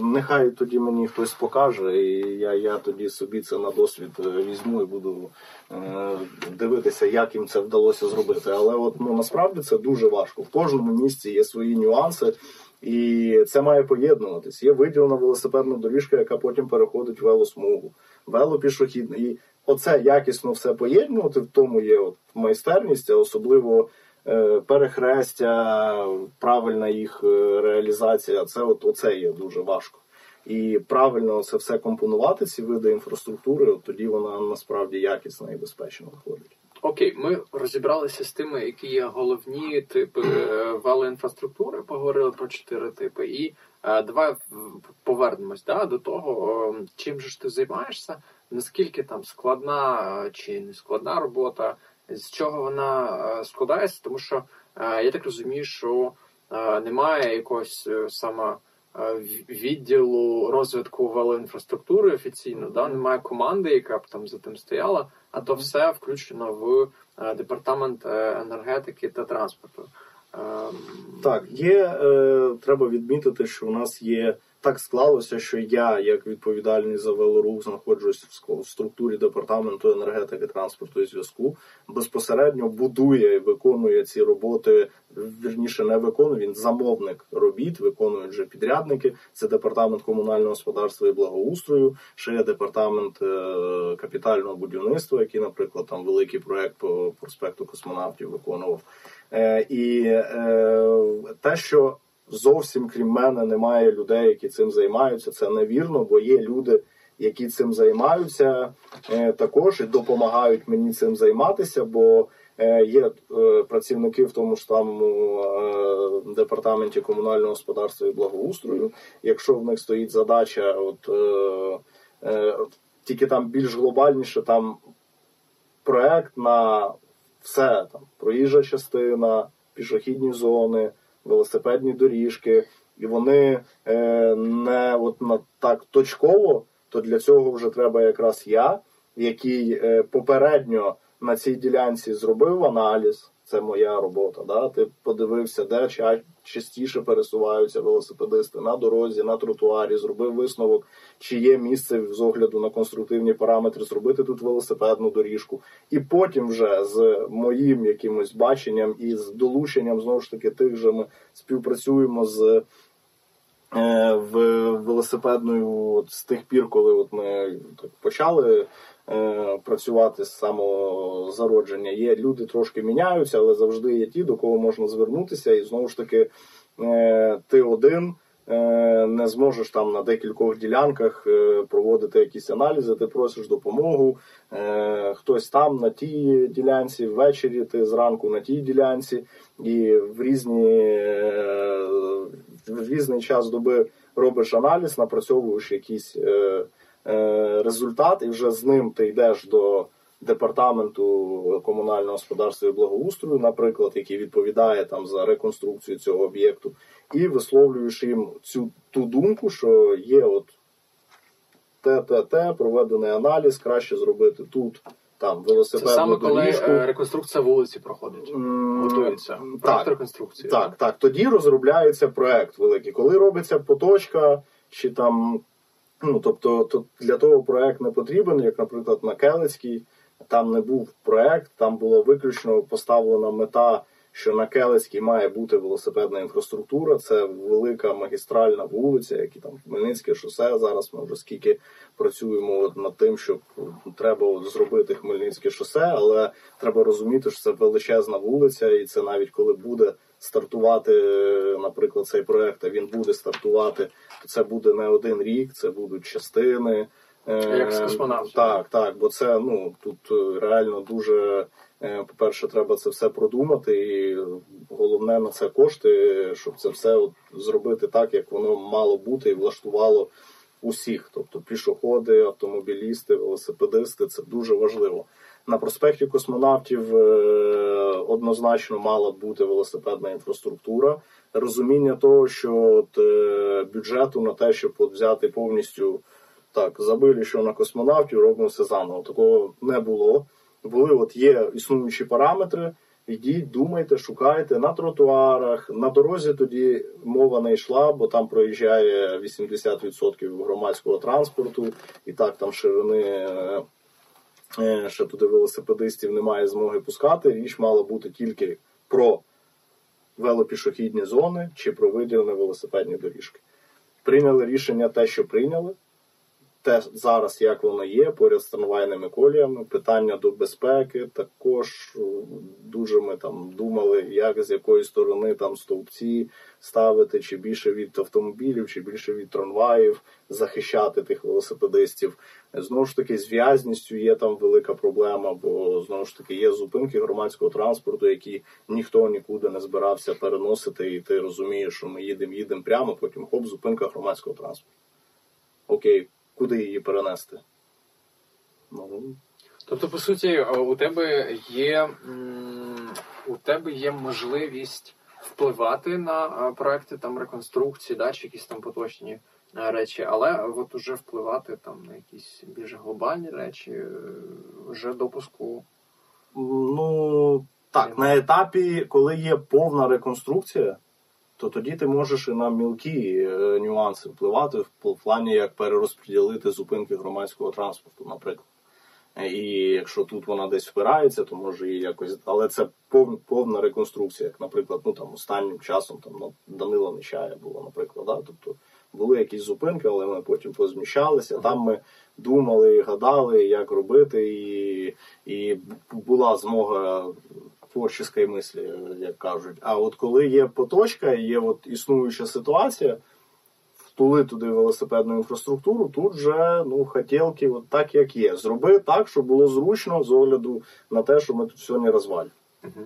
Speaker 2: нехай тоді мені хтось покаже, і я, я тоді собі це на досвід е, візьму і буду е, дивитися, як їм це вдалося зробити. Але от ну насправді це дуже важко. В кожному місці є свої нюанси. І це має поєднуватись. Є виділена велосипедна доріжка, яка потім переходить в велосмугу, велопішохідна. І оце якісно все поєднувати, в тому є от майстерність, а особливо е, перехрестя, правильна їх е, реалізація. Це от оце є дуже важко. І правильно це все компонувати, ці види інфраструктури, от тоді вона насправді якісна і безпечна виходить.
Speaker 1: Окей, ми розібралися з тими, які є головні типи е, велоінфраструктури, поговорили про чотири типи. І е, давай повернемось да, до того, е, чим же ж ти займаєшся, наскільки там складна е, чи не складна робота, з чого вона е, складається, тому що е, я так розумію, що немає якогось саме відділу розвитку велоінфраструктури офіційно, да? немає команди, яка б там за тим стояла, а то все включено в е, департамент е, енергетики та транспорту. Ем,
Speaker 2: Так, є, е, треба відмітити, що у нас є так склалося, що я, як відповідальний за велорух, знаходжусь в структурі департаменту енергетики, транспорту і зв'язку. Безпосередньо будує і виконує ці роботи. Вірніше не виконує він замовник робіт, виконують вже підрядники. Це департамент комунального господарства і благоустрою. Ще є департамент е, капітального будівництва, який, наприклад, там великий проект по проспекту космонавтів виконував. Е, і е, те, що зовсім крім мене немає людей, які цим займаються, це невірно, бо є люди, які цим займаються е, також і допомагають мені цим займатися, бо е, є е, працівники в тому ж самому департаменті комунального господарства і благоустрою. Якщо в них стоїть задача, от тільки там більш глобальніше, там проект на все там проїжджа частина, пішохідні зони, велосипедні доріжки, і вони е, не от на так точково, то для цього вже треба якраз я, який е, попередньо на цій ділянці зробив аналіз. Це моя робота. Да? Ти подивився, де частіше пересуваються велосипедисти на дорозі, на тротуарі, зробив висновок, чи є місце з огляду на конструктивні параметри зробити тут велосипедну доріжку. І потім вже з моїм якимось баченням і з долученням знову ж таки тих же ми співпрацюємо з е, в велосипедною от, з тих пір, коли от ми так почали працювати з самого зародження. Є люди трошки міняються, але завжди є ті, до кого можна звернутися, і знову ж таки е, ти один. е, Не зможеш там на декількох ділянках е, проводити якісь аналізи, ти просиш допомогу. е, Хтось там на тій ділянці, ввечері ти зранку на тій ділянці, і в різні е, в різний час доби робиш аналіз, напрацьовуєш якийсь е, е, результат, і вже з ним ти йдеш до департаменту комунального господарства і благоустрою, наприклад, який відповідає там за реконструкцію цього об'єкту, і висловлюєш їм цю ту думку, що є от те, те, те, проведений аналіз, краще зробити тут. Там
Speaker 1: Це
Speaker 2: велосипедну
Speaker 1: саме коли
Speaker 2: доріжку.
Speaker 1: е, реконструкція вулиці проходить.
Speaker 2: М,
Speaker 1: Готується.
Speaker 2: Так,
Speaker 1: Проект реконструкції.
Speaker 2: так, так. Тоді розробляється проект великий. Коли робиться поточка, чи там, ну тобто, то для того проект не потрібен, як, наприклад, на Келецькій, там не був проект, там була виключно поставлена мета, що на Келецькій має бути велосипедна інфраструктура. Це велика магістральна вулиця, як і там Хмельницьке шосе. Зараз ми вже скільки працюємо над тим, щоб треба зробити Хмельницьке шосе, але треба розуміти, що це величезна вулиця, і це навіть коли буде стартувати, наприклад, цей проект, а він буде стартувати, то це буде не один рік, це будуть частини. Е,
Speaker 1: Як з космонавтом.
Speaker 2: Так, так, бо це ну тут е, реально дуже. е, По-перше, треба це все продумати, і головне на це кошти, щоб це все от зробити так, як воно мало бути, і влаштувало усіх. Тобто пішоходи, автомобілісти, велосипедисти це дуже важливо. На проспекті космонавтів е, однозначно мала бути велосипедна інфраструктура. Розуміння того, що от, е, бюджету на те, щоб от взяти повністю так, забили, що на космонавтів робимо все заново. Такого не було. Були от є існуючі параметри. Ідіть, думайте, шукайте на тротуарах. На дорозі тоді мова не йшла, бо там проїжджає 80% громадського транспорту, і так там ширини е, ще туди велосипедистів немає змоги пускати. Річ мала бути тільки про велопішохідні зони чи про виділені велосипедні доріжки. Прийняли рішення те, що прийняли. те зараз, як воно є, поряд з трамвайними коліями. Питання до безпеки також дуже ми там думали, як з якої сторони там стовпці ставити, чи більше від автомобілів, чи більше від трамваїв, захищати тих велосипедистів. Знову ж таки, з в'язністю є там велика проблема, бо знову ж таки є зупинки громадського транспорту, які ніхто нікуди не збирався переносити, і ти розумієш, що ми їдемо, їдемо прямо, потім хоп, зупинка громадського транспорту. Окей, куди її перенести? Ну,
Speaker 1: Тобто, по суті, у тебе є у тебе є можливість впливати на проекти там реконструкції, да, чи якісь там поточні речі, але от уже впливати там на якісь більш глобальні речі е, вже допуску.
Speaker 2: Ну так, на етапі, коли є повна реконструкція, то тоді ти можеш і на мілкі е, нюанси впливати в плані як перерозподілити зупинки громадського транспорту, наприклад. І якщо тут вона десь впирається, то може її якось. Але це повна реконструкція, як, наприклад, ну там останнім часом там ну, Данила Нечая було, наприклад. Да? Тобто були якісь зупинки, але ми потім позміщалися. Там ми думали, і гадали, як робити, і і була змога творчої мислі, як кажуть. А от коли є поточка, є от існуюча ситуація втули туди велосипедну інфраструктуру, тут вже ну, хотілки от так, як є. Зроби так, щоб було зручно з огляду на те, що ми тут сьогодні розвалюємо. Угу.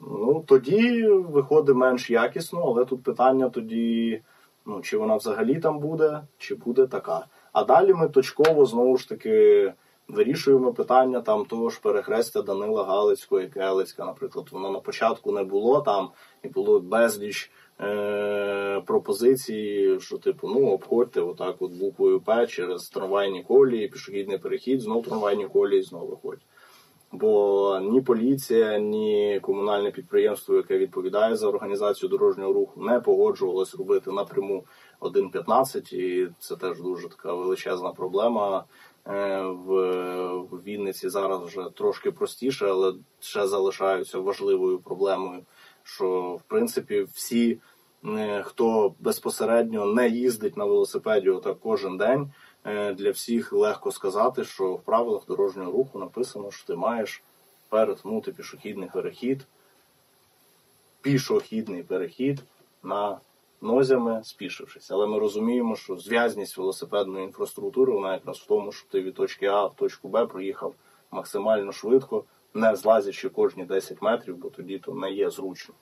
Speaker 2: Ну, тоді виходить менш якісно, але тут питання тоді, ну, чи вона взагалі там буде, чи буде така. А далі ми точково знову ж таки вирішуємо питання там того ж перехрестя Данила Галицького і Келицька, наприклад, воно на початку не було там, і було безліч е, пропозиції, що типу, ну обходьте отак от буквою П через трамвайні колії, пішохідний перехід, знов трамвайні колії, знову виходять. Бо ні поліція, ні комунальне підприємство, яке відповідає за організацію дорожнього руху, не погоджувалось робити напряму 1.15, і це теж дуже така величезна проблема. Е, в Вінниці зараз вже трошки простіше, але ще залишаються важливою проблемою що в принципі всі, е, хто безпосередньо не їздить на велосипеді отак кожен день, для всіх легко сказати, що в правилах дорожнього руху написано, що ти маєш перетнути пішохідний перехід, пішохідний перехід на нозями, спішившись. Але ми розуміємо, що зв'язність велосипедної інфраструктури вона якраз в тому, що ти від точки А в точку Б проїхав максимально швидко не злазячи кожні 10 метрів, бо тоді то не є зручно.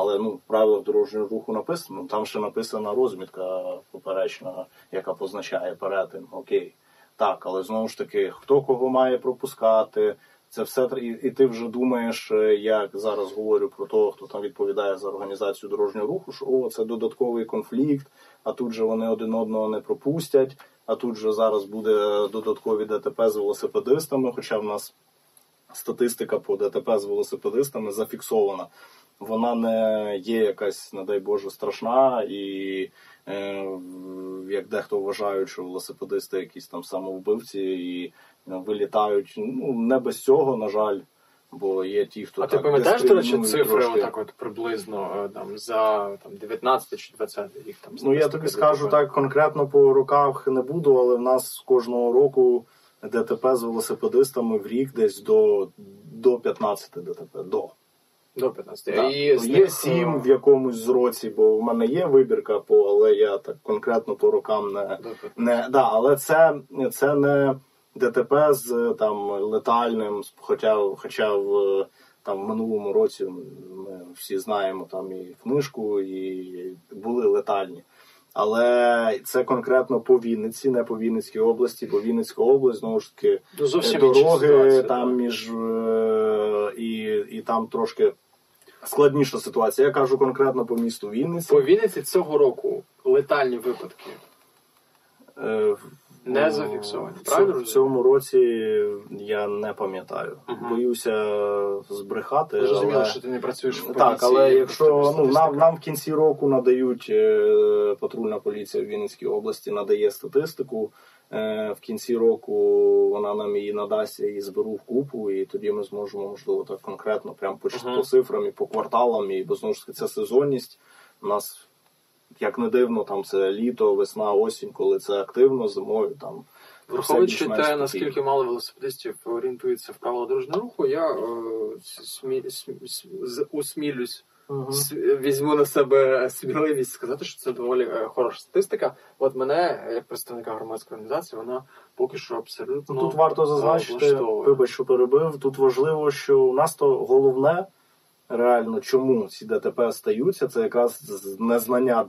Speaker 2: Але ну, в правилах дорожнього руху написано, там ще написана розмітка поперечна, яка позначає перетин. Окей. Так, але знову ж таки, хто кого має пропускати, це все і, і ти вже думаєш, е, як зараз говорю про того, хто там відповідає за організацію дорожнього руху, що о, це додатковий конфлікт, а тут же вони один одного не пропустять, а тут же зараз буде додаткові ДТП з велосипедистами, хоча в нас статистика по ДТП з велосипедистами зафіксована. Вона не є якась, не дай Боже, страшна, і е, як дехто вважають, що велосипедисти якісь там самовбивці і е, вилітають. Ну не без цього, на жаль. Бо є ті, хто
Speaker 1: а
Speaker 2: так
Speaker 1: ти пам'ятаєш до речі, цифри
Speaker 2: трошки...
Speaker 1: отак от приблизно е, там за там 19 чи 20 рік там
Speaker 2: Ну я тобі скажу так конкретно по роках не буду, але в нас кожного року ДТП з велосипедистами в рік десь до до 15 ДТП. До
Speaker 1: До 15.
Speaker 2: Да. І ну, Є 7 е, в якомусь році, бо в мене є вибірка, по, але я так конкретно по рокам не. не да, Але це це не ДТП з там летальним, хоча хоча в там в минулому році ми всі знаємо там і книжку, і були летальні. Але це конкретно по Вінниці, не по Вінницькій області, бо Вінницька область знову ж таки
Speaker 1: ну, Зовсім
Speaker 2: дороги там між е, і, і там трошки складніша ситуація. Я кажу конкретно по місту Вінниці.
Speaker 1: По Вінниці цього року летальні випадки. Е, не зафіксовані. Правильно?
Speaker 2: В цьому році я не пам'ятаю. Угу. Боюся збрехати.
Speaker 1: Зрозуміло, але... що ти не працюєш в поліції.
Speaker 2: Так, але якщо ну, нам нам в кінці року надають е, патрульна поліція в Вінницькій області надає статистику. Е, в кінці року вона нам її надасть і зберу в купу, і тоді ми зможемо, можливо, так конкретно, прямо по, uh по цифрам і по кварталам, і бо знову ж таки це сезонність. У нас як не дивно, там це літо, весна, осінь, коли це активно, зимою там
Speaker 1: Враховуючи те, наскільки мало велосипедистів орієнтуються в правила дорожнього руху, я е, смі, смі- з- усмілюсь, с- візьму на себе сміливість сказати, що це доволі е, хороша статистика. От мене, як представника громадської організації, вона поки що абсолютно
Speaker 2: тут варто зазначити, вибач, що перебив. Тут важливо, що у нас то головне, реально, чому ці ДТП стаються, це якраз незнання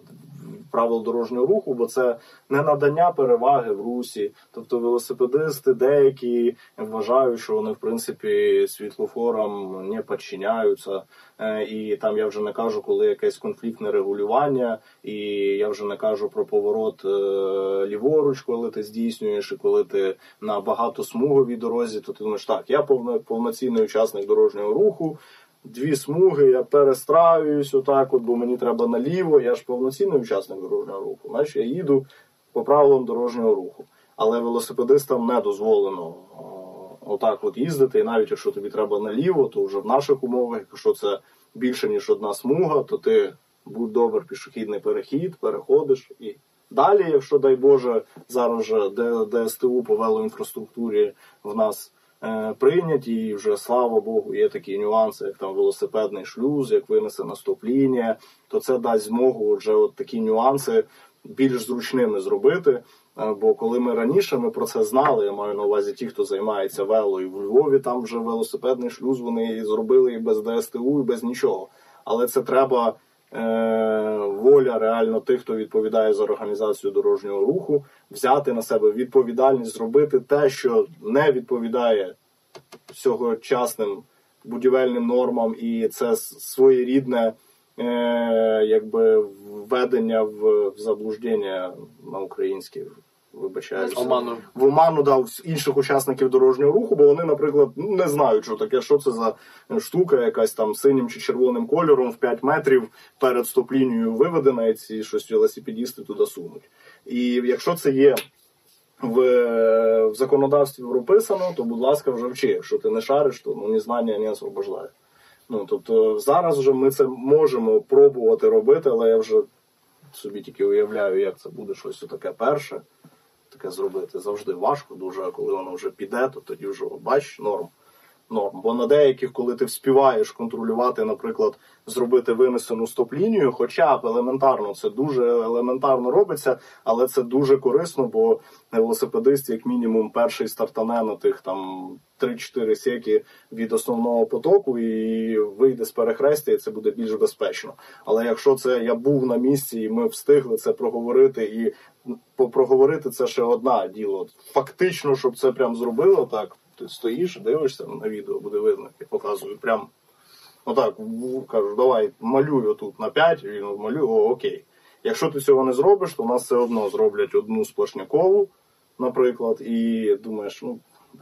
Speaker 2: правил дорожнього руху, бо це не надання переваги в русі. Тобто велосипедисти деякі вважають, що вони в принципі світлофорам не підчиняються. Е, І там я вже не кажу, коли якесь конфліктне регулювання, і я вже не кажу про поворот е, ліворуч, коли ти здійснюєш, і коли ти на багатосмуговій дорозі, то ти думаєш, так, я повноцінний учасник дорожнього руху. Дві смуги, я перестраююсь отак, от, бо мені треба наліво. Я ж повноцінний учасник дорожнього руху. Значить, я їду по правилам дорожнього руху. Але велосипедистам не дозволено отак от їздити. І навіть якщо тобі треба наліво, то вже в наших умовах, якщо це більше ніж одна смуга, то ти будь добр, пішохідний перехід, переходиш і. Далі, якщо дай Боже, зараз же ДСТУ по велоінфраструктурі в нас е, прийняті, і вже слава Богу, є такі нюанси, як там велосипедний шлюз, як винесена стоп-лінія, то це дасть змогу вже от такі нюанси більш зручними зробити. Е, Бо коли ми раніше ми про це знали, я маю на увазі ті, хто займається вело, і в Львові там вже велосипедний шлюз вони зробили і без ДСТУ, і без нічого. Але це треба е, воля реально тих, хто відповідає за організацію дорожнього руху, взяти на себе відповідальність, зробити те, що не відповідає сьогочасним будівельним нормам, і це своєрідне е, якби введення в заблуждення на українській. Вибачаюся.
Speaker 1: Оману.
Speaker 2: В оману дав інших учасників дорожнього руху, бо вони, наприклад, не знають, що таке, що це за штука, якась там синім чи червоним кольором в 5 метрів перед стоп-лінією виведена, і ці щось велосипедісти туди сунуть. І якщо це є в, в законодавстві прописано, то, будь ласка, вже вчи. Якщо ти не шариш, то ну, незнання не освобождає. Ну, тобто зараз вже ми це можемо пробувати робити, але я вже собі тільки уявляю, як це буде щось таке перше. Таке зробити завжди важко, дуже, коли воно вже піде, то тоді вже бач норм. Норм. Бо на деяких, коли ти вспіваєш контролювати, наприклад, зробити винесену стоп-лінію, хоча б елементарно, це дуже елементарно робиться, але це дуже корисно, бо велосипедист, як мінімум, перший стартане на тих там 3-4 секи від основного потоку і вийде з перехрестя, і це буде більш безпечно. Але якщо це я був на місці і ми встигли це проговорити, і по- проговорити це ще одна діло. Фактично, щоб це прям зробило так. Ти стоїш, дивишся на відео, буде видно, як я показую прям. Отак, в- кажу, давай малюю тут на 5, він малює, о, окей. Якщо ти цього не зробиш, то у нас все одно зроблять одну сплошнякову, наприклад, і думаєш, ну. ну,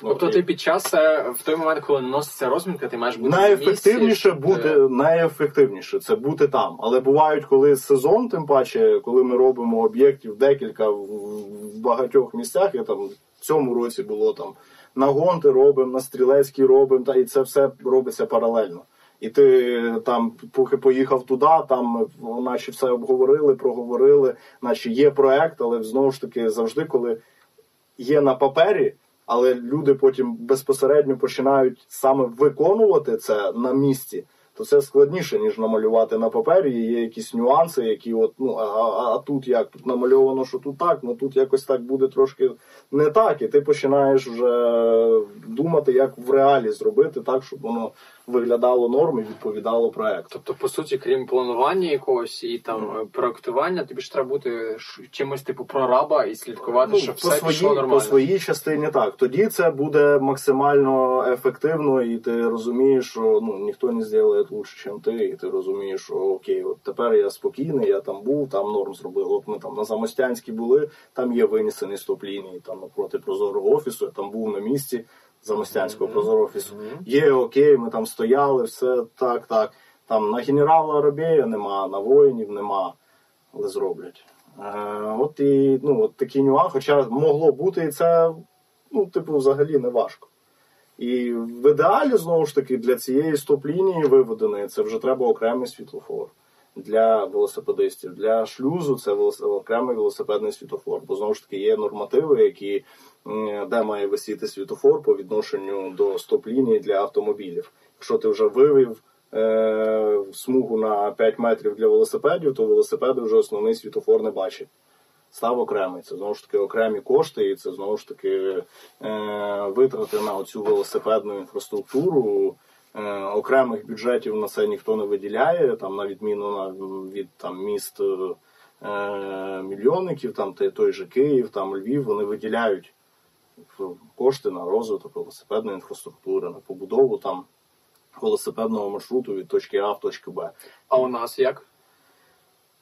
Speaker 1: Тобто
Speaker 2: окей.
Speaker 1: ти під час е, в той момент, коли наноситься розмінка, ти маєш бути на
Speaker 2: Найефективніше
Speaker 1: місці,
Speaker 2: бути
Speaker 1: е,
Speaker 2: найефективніше це бути там. Але бувають, коли сезон, тим паче, коли ми робимо об'єктів декілька в, в багатьох місцях. Я там цьому році було там на гонти робимо, на стрілецький робимо, та і це все робиться паралельно. І ти там, поки поїхав туди, там наче все обговорили, проговорили, наче є проект, але знову ж таки завжди, коли є на папері, але люди потім безпосередньо починають саме виконувати це на місці, то це складніше, ніж намалювати на папері. І Є якісь нюанси, які от, ну, а, а, тут як? Тут намальовано, що тут так, ну тут якось так буде трошки не так. І ти починаєш вже думати, як в реалі зробити так, щоб воно виглядало норм і відповідало проекту.
Speaker 1: Тобто, по суті, крім планування якогось і там е, проектування, тобі ж треба бути чимось типу прораба і слідкувати, щоб
Speaker 2: Ну, по,
Speaker 1: все пішло нормально.
Speaker 2: по своїй частині так. Тоді це буде максимально ефективно, і ти розумієш, що ну, ніхто не зробить лучше, ніж ти, і ти розумієш, що окей, от тепер я спокійний, я там був, там норм зробив. От ми там на Замостянській були, там є винесені стоп-лінії, там напроти прозорого офісу, я там був на місці Замостянського
Speaker 1: Мгм.
Speaker 2: прозорого офісу. Є окей, ми там стояли, все так, так. Там на генерала Робея нема, на воїнів нема, але зроблять. Е, от і ну, от такі нюанси, хоча могло бути, і це, ну, типу, взагалі не важко. І в ідеалі, знову ж таки, для цієї стоп-лінії виведеної це вже треба окремий світлофор. для велосипедистів. Для шлюзу це окремий велосипедний світофор. Бо знову ж таки є нормативи, які де має висіти світофор по відношенню до стоп-лінії для автомобілів. Якщо ти вже вивів е, смугу на 5 метрів для велосипедів, то велосипеди вже основний світофор не бачать. Став окремий. Це знову ж таки окремі кошти, і це знову ж таки е, витрати на цю велосипедну інфраструктуру. Е, окремих бюджетів на це ніхто не виділяє, там на відміну на, від там, міст е, мільйонників, там той же Київ, там Львів, вони виділяють кошти на розвиток велосипедної інфраструктури, на побудову там велосипедного маршруту від точки А в точку Б.
Speaker 1: А у нас як?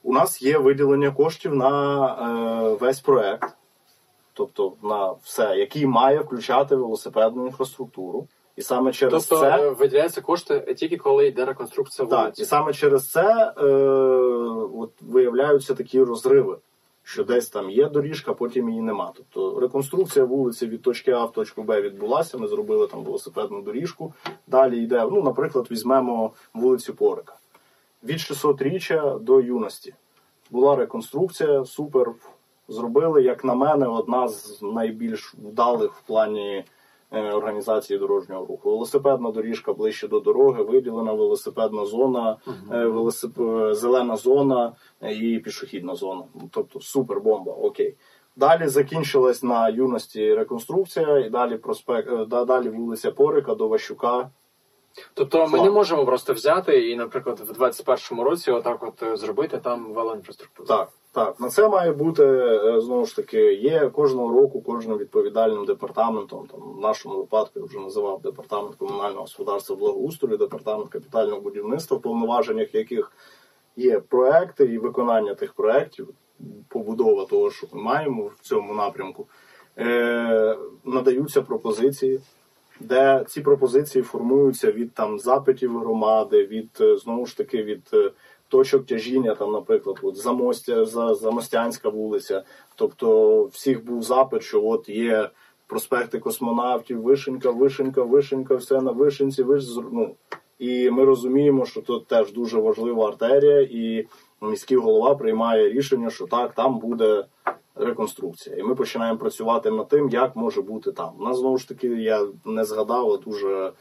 Speaker 2: У нас є виділення коштів на е, весь проект, тобто на все, який має включати велосипедну інфраструктуру. І саме через
Speaker 1: тобто,
Speaker 2: це
Speaker 1: е, виділяються кошти тільки коли йде реконструкція вулиці.
Speaker 2: Так, і саме через це е, от, виявляються такі розриви, що десь там є доріжка, потім її нема. Тобто реконструкція вулиці від точки А в точку Б відбулася. Ми зробили там велосипедну доріжку. Далі йде, ну, наприклад, візьмемо вулицю Порика. Від 600-річчя до юності. Була реконструкція, супер. Зробили, як на мене, одна з найбільш вдалих в плані. Е, організації дорожнього руху. Велосипедна доріжка ближче до дороги, виділена велосипедна зона, угу. велосип... зелена зона і пішохідна зона. Тобто супербомба, окей. Далі закінчилась на юності реконструкція, і далі проспект, е, далі вулиця Порика до Ващука.
Speaker 1: Тобто ми не можемо просто взяти і, наприклад, в 21-му році отак от зробити там велоінфраструктуру.
Speaker 2: Так. Так, на це має бути е, знову ж таки. Є кожного року кожним відповідальним департаментом. Там в нашому випадку я вже називав департамент комунального господарства благоустрою, департамент капітального будівництва, в повноваженнях яких є проекти і виконання тих проектів, побудова того, що ми маємо в цьому напрямку. Е, Надаються пропозиції, де ці пропозиції формуються від там запитів громади, від е, знову ж таки від точок тяжіння, там, наприклад, от Замостя, Замостянська вулиця. Тобто, всіх був запит, що от є проспекти космонавтів, вишенька, вишенька, вишенька, все на вишенці, виш... ну, І ми розуміємо, що тут теж дуже важлива артерія, і міський голова приймає рішення, що так, там буде реконструкція. І ми починаємо працювати над тим, як може бути там. У нас знову ж таки я не згадав дуже.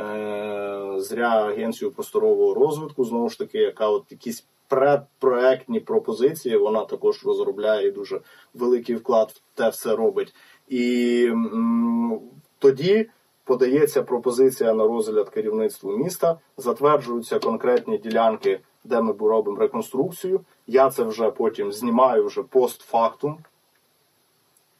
Speaker 2: Е, зря агенцію просторового розвитку, знову ж таки, яка от якісь предпроектні пропозиції, вона також розробляє і дуже великий вклад в те все робить. І м, тоді подається пропозиція на розгляд керівництву міста, затверджуються конкретні ділянки, де ми робимо реконструкцію. Я це вже потім знімаю вже постфактум.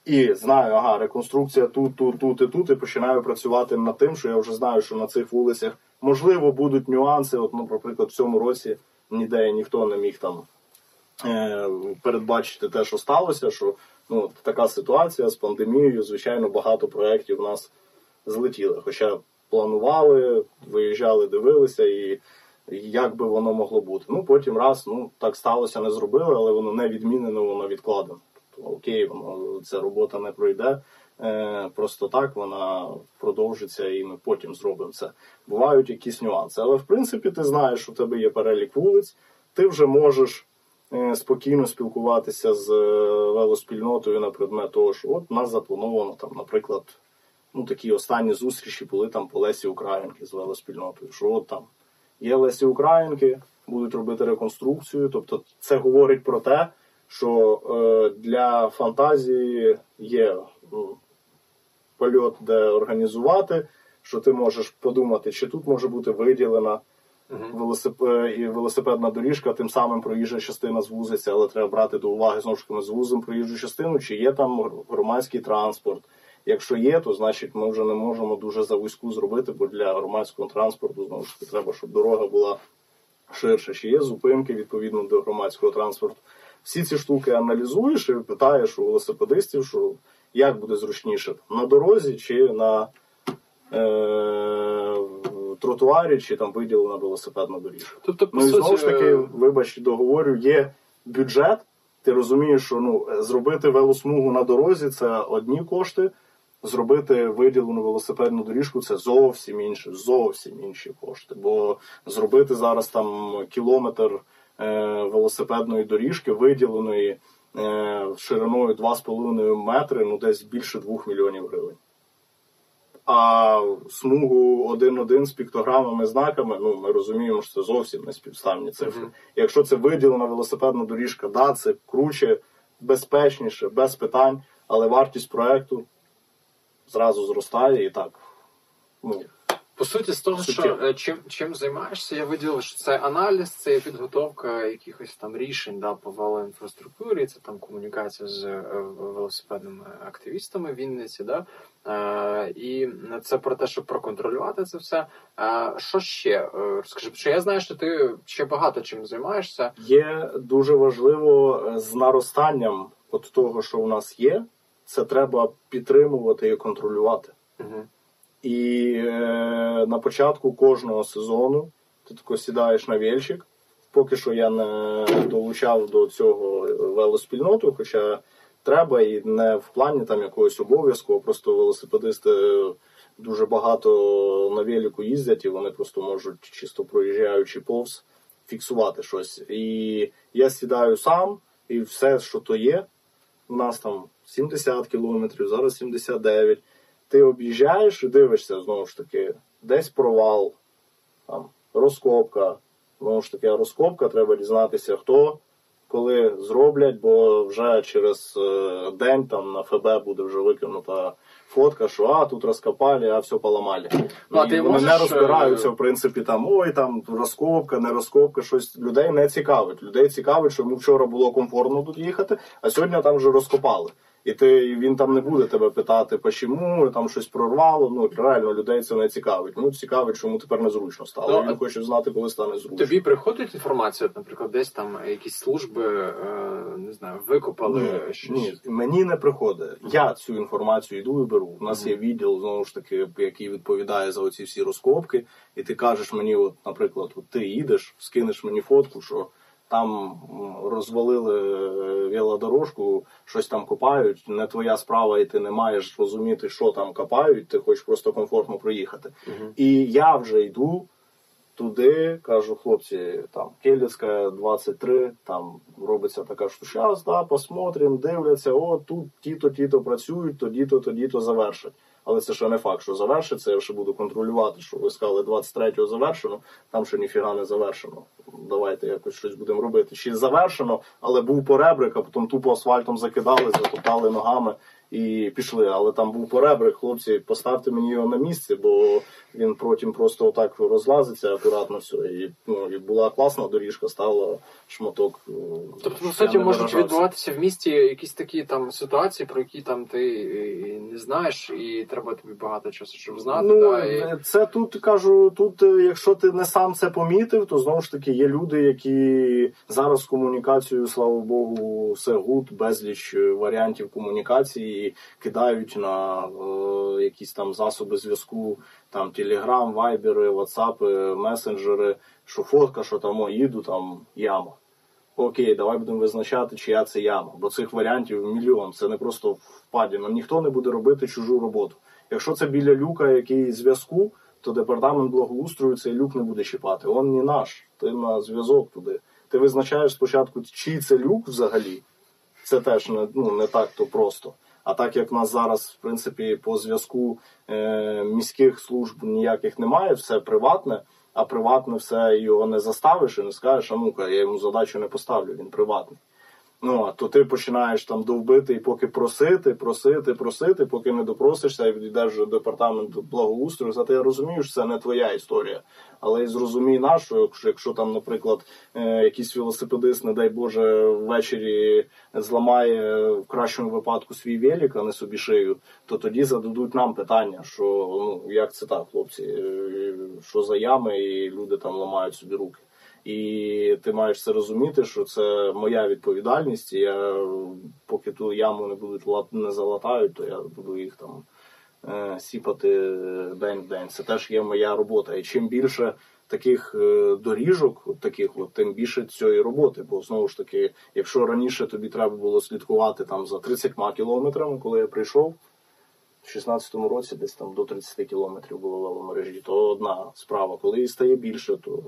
Speaker 2: І знаю, ага, реконструкція тут, тут, тут і тут, і починаю працювати над тим, що я вже знаю, що на цих вулицях можливо будуть нюанси. От, ну, наприклад, в цьому році ніде ніхто не міг там е, передбачити те, що сталося. Що ну, така ситуація з пандемією, звичайно, багато проєктів у нас злетіли. Хоча планували, виїжджали, дивилися, і як би воно могло бути. Ну потім раз, ну так сталося, не зробили, але воно не відмінено, воно відкладено Тобто, окей, воно ця робота не пройде. Е, просто так вона продовжиться, і ми потім зробимо це. Бувають якісь нюанси. Але в принципі, ти знаєш, що у тебе є перелік вулиць, ти вже можеш е, спокійно спілкуватися з е, велоспільнотою на предмет того, що от нас заплановано там, наприклад, ну такі останні зустрічі були там по Лесі Українки з велоспільнотою. Що от там є Лесі Українки, будуть робити реконструкцію. Тобто, це говорить про те що е, для фантазії є ну, польот, де організувати, що ти можеш подумати, чи тут може бути виділена велосип... і велосипедна доріжка, тим самим проїжджа частина звузиться, але треба брати до уваги знову ж таки ми звузимо проїжджу частину, чи є там громадський транспорт. Якщо є, то значить ми вже не можемо дуже завузьку зробити, бо для громадського транспорту знову ж таки треба, щоб дорога була ширша. Чи є зупинки відповідно до громадського транспорту всі ці штуки аналізуєш і питаєш у велосипедистів, що як буде зручніше на дорозі чи на е, тротуарі, чи там виділена велосипедна доріжка. Тобто, ну і знову ж таки, вибач, договорю, є бюджет. Ти розумієш, що ну зробити велосмугу на дорозі це одні кошти. Зробити виділену велосипедну доріжку це зовсім інше, зовсім інші кошти. Бо зробити зараз там кілометр велосипедної доріжки, виділеної е, шириною 2,5 метри, ну десь більше 2 мільйонів гривень. А смугу 1-1 з піктограмами, знаками, ну ми розуміємо, що це зовсім не співставні цифри.
Speaker 1: Мгм.
Speaker 2: Якщо це виділена велосипедна доріжка, да, це круче, безпечніше, без питань, але вартість проекту зразу зростає і так. Ну,
Speaker 1: По суті, з того, що
Speaker 2: Суттєво.
Speaker 1: е, чим, чим займаєшся, я виділив, що це аналіз, це підготовка якихось там рішень да, по велоінфраструктурі, це там комунікація з е, велосипедними активістами в Вінниці. Да? Е, і це про те, щоб проконтролювати це все. Е, що ще? Е, Розкажи, що я знаю, що ти ще багато чим займаєшся.
Speaker 2: Є дуже важливо з наростанням от того, що у нас є, це треба підтримувати і контролювати.
Speaker 1: Угу.
Speaker 2: І е, на початку кожного сезону ти тако сідаєш на вільчик. Поки що я не долучав до цього велоспільноту, хоча треба і не в плані там якогось обов'язку, а просто велосипедисти дуже багато на велику їздять, і вони просто можуть, чисто проїжджаючи повз, фіксувати щось. І я сідаю сам, і все, що то є, у нас там 70 кілометрів, зараз 79 ти об'їжджаєш і дивишся знову ж таки, десь провал, там, розкопка. Знову ж таки, розкопка, треба дізнатися, хто, коли зроблять, бо вже через е, день там на ФБ буде вже викинута фотка, що а тут розкопали, а все поламали.
Speaker 1: Ну, а ти
Speaker 2: вони
Speaker 1: можеш,
Speaker 2: не розбираються,
Speaker 1: е,
Speaker 2: в принципі, там ой, там розкопка, не розкопка, щось людей не цікавить. Людей цікавить, що йому вчора було комфортно тут їхати, а сьогодні там вже розкопали. І ти він там не буде тебе питати, почому там щось прорвало. Ну реально людей це не цікавить. Ну цікавить, що йому тепер незручно стало.
Speaker 1: Ну,
Speaker 2: він хоче знати, коли стане зручно.
Speaker 1: Тобі приходить інформація, наприклад, десь там якісь служби, е, не знаю, викопали
Speaker 2: Ні,
Speaker 1: щось.
Speaker 2: ні, мені не приходить. Я цю інформацію йду і беру. У нас є відділ, знову ж таки, який відповідає за оці всі розкопки, і ти кажеш мені, от, наприклад, от ти їдеш, скинеш мені фотку, що там розвалили е, велодорожку, щось там копають. Не твоя справа, і ти не маєш розуміти, що там копають. Ти хочеш просто комфортно проїхати.
Speaker 1: Мгм.
Speaker 2: І я вже йду туди, кажу, хлопці, там Келіцька 23, там робиться така що щас, да, посмотрим, дивляться, о, тут ті-то, ті-то працюють, тоді-то, тоді-то завершать. Але це ще не факт, що завершиться, я ще буду контролювати, що ви сказали 23-го завершено, там ще ніфіга не завершено. Давайте якось щось будемо робити. Ще завершено, але був поребрик, а потім тупо асфальтом закидали, затоптали ногами і пішли. Але там був поребрик, хлопці, поставте мені його на місце, бо він потім просто отак розлазиться акуратно все. І, ну, і була класна доріжка, стала шматок. е,
Speaker 1: Тобто,
Speaker 2: я
Speaker 1: суті, можуть відбуватися в місті якісь такі там ситуації, про які там ти не знаєш, і треба тобі багато часу, щоб знати.
Speaker 2: Ну,
Speaker 1: да, і...
Speaker 2: це тут кажу, тут, е, якщо ти не сам це помітив, то знову ж таки є люди, які зараз з комунікацією, слава Богу, все good, безліч е, варіантів комунікації кидають на е, якісь там засоби зв'язку, там Телеграм, Вайбери, Ватсапи, месенджери, що фотка, що там о, їду, там яма. Окей, давай будемо визначати, чия це яма. Бо цих варіантів мільйон. Це не просто впадіна. Ніхто не буде робити чужу роботу. Якщо це біля люка, який зв'язку, то департамент благоустрою цей люк не буде чіпати. Он не наш. Ти на зв'язок туди. Ти визначаєш спочатку, чий це люк взагалі. Це теж не, ну, не так то просто. А так як в нас зараз, в принципі, по зв'язку е, міських служб ніяких немає, все приватне, а приватне все його не заставиш і не скажеш, а ну-ка, я йому задачу не поставлю, він приватний. Ну, то ти починаєш там довбити і поки просити, просити, просити, поки не допросишся і відійдеш до департаменту благоустрою. Зате я розумію, що це не твоя історія. Але і зрозумій нашу, якщо, якщо там, наприклад, е, якийсь велосипедист, не дай Боже, ввечері зламає в кращому випадку свій велик, а не собі шию, то тоді зададуть нам питання, що ну як це так, хлопці, е, що за ями, і люди там ламають собі руки. І ти маєш це розуміти, що це моя відповідальність. І я поки ту яму не будуть не залатають, то я буду їх там е, сіпати день в день. Це теж є моя робота. І чим більше таких е, доріжок, от таких, от, тим більше цієї роботи. Бо знову ж таки, якщо раніше тобі треба було слідкувати там за 30 кілометрами, коли я прийшов. В 16-му році десь там до 30 кілометрів було веломережі, то одна справа. Коли стає більше, то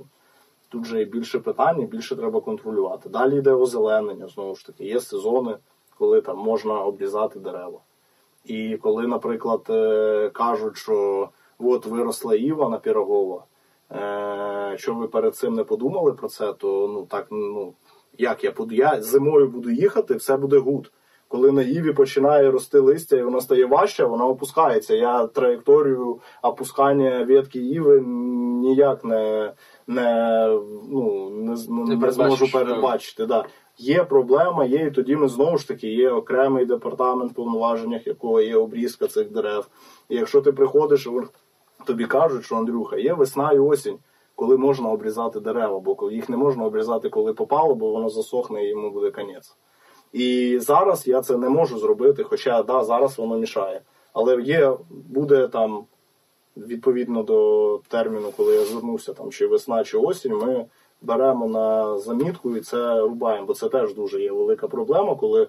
Speaker 2: Тут же є більше питань, і більше треба контролювати. Далі йде озеленення, знову ж таки, є сезони, коли там можна обрізати дерева. І коли, наприклад, е, кажуть, що от виросла Іва на Пірогова, е, що ви перед цим не подумали про це, то ну так, ну як я буду, я зимою буду їхати, все буде good. Коли на Іві починає рости листя і воно стає важче, вона опускається. Я траєкторію опускання ветки Іви ніяк не, не, ну, не, не, не зможу передбачити. Да. Є проблема, є, і тоді ми знову ж таки є окремий департамент в повноваженнях, якого є обрізка цих дерев. І якщо ти приходиш, тобі кажуть, що Андрюха, є весна і осінь, коли можна обрізати дерева, бо їх не можна обрізати, коли попало, бо воно засохне і йому буде конець. І зараз я це не можу зробити, хоча да, зараз воно мішає. Але є, буде там відповідно до терміну, коли я звернувся, там чи весна, чи осінь, ми беремо на замітку і це рубаємо, бо це теж дуже є велика проблема, коли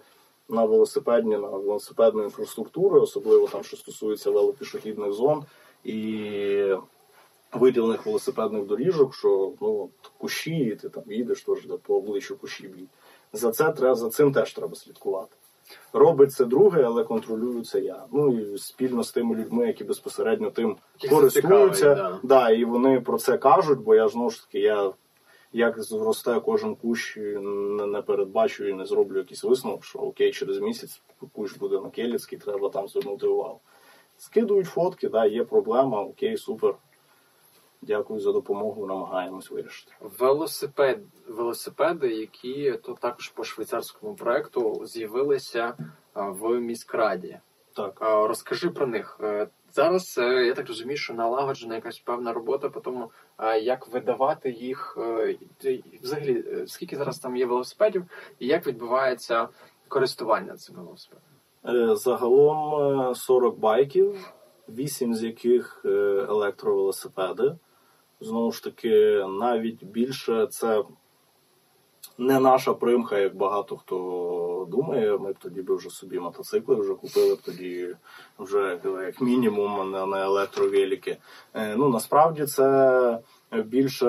Speaker 2: на велосипедні, на велосипедну інфраструктуру, особливо там, що стосується велопішохідних зон і виділених велосипедних доріжок, що ну кущі, і ти там їдеш, теж по обличчю кущі б'ють. За це треба за цим теж треба слідкувати. Робить це друге, але контролюю це я. Ну і спільно з тими людьми, які безпосередньо тим користуються.
Speaker 1: да.
Speaker 2: да, і вони про це кажуть, бо я знову ж таки, я як зросте кожен кущ, не, не передбачу і не зроблю якийсь висновок, що окей, через місяць кущ буде на Келіцький, треба там звернути увагу. Скидують фотки, да, є проблема, окей, супер. Дякую за допомогу, намагаємось вирішити.
Speaker 1: Велосипед, велосипеди, які то також по швейцарському проекту з'явилися в міськраді.
Speaker 2: Так.
Speaker 1: Розкажи про них. Е, Зараз е, я так розумію, що налагоджена якась певна робота по тому, як видавати їх. е, Взагалі, скільки зараз там є велосипедів, і як відбувається користування цими велосипедами?
Speaker 2: Загалом е, 40 байків, 8 з яких електровелосипеди. Знову ж таки, навіть більше це не наша примха, як багато хто думає. Ми б тоді б вже собі мотоцикли вже купили б тоді вже як мінімум на, електровеліки. Е, Ну насправді це більше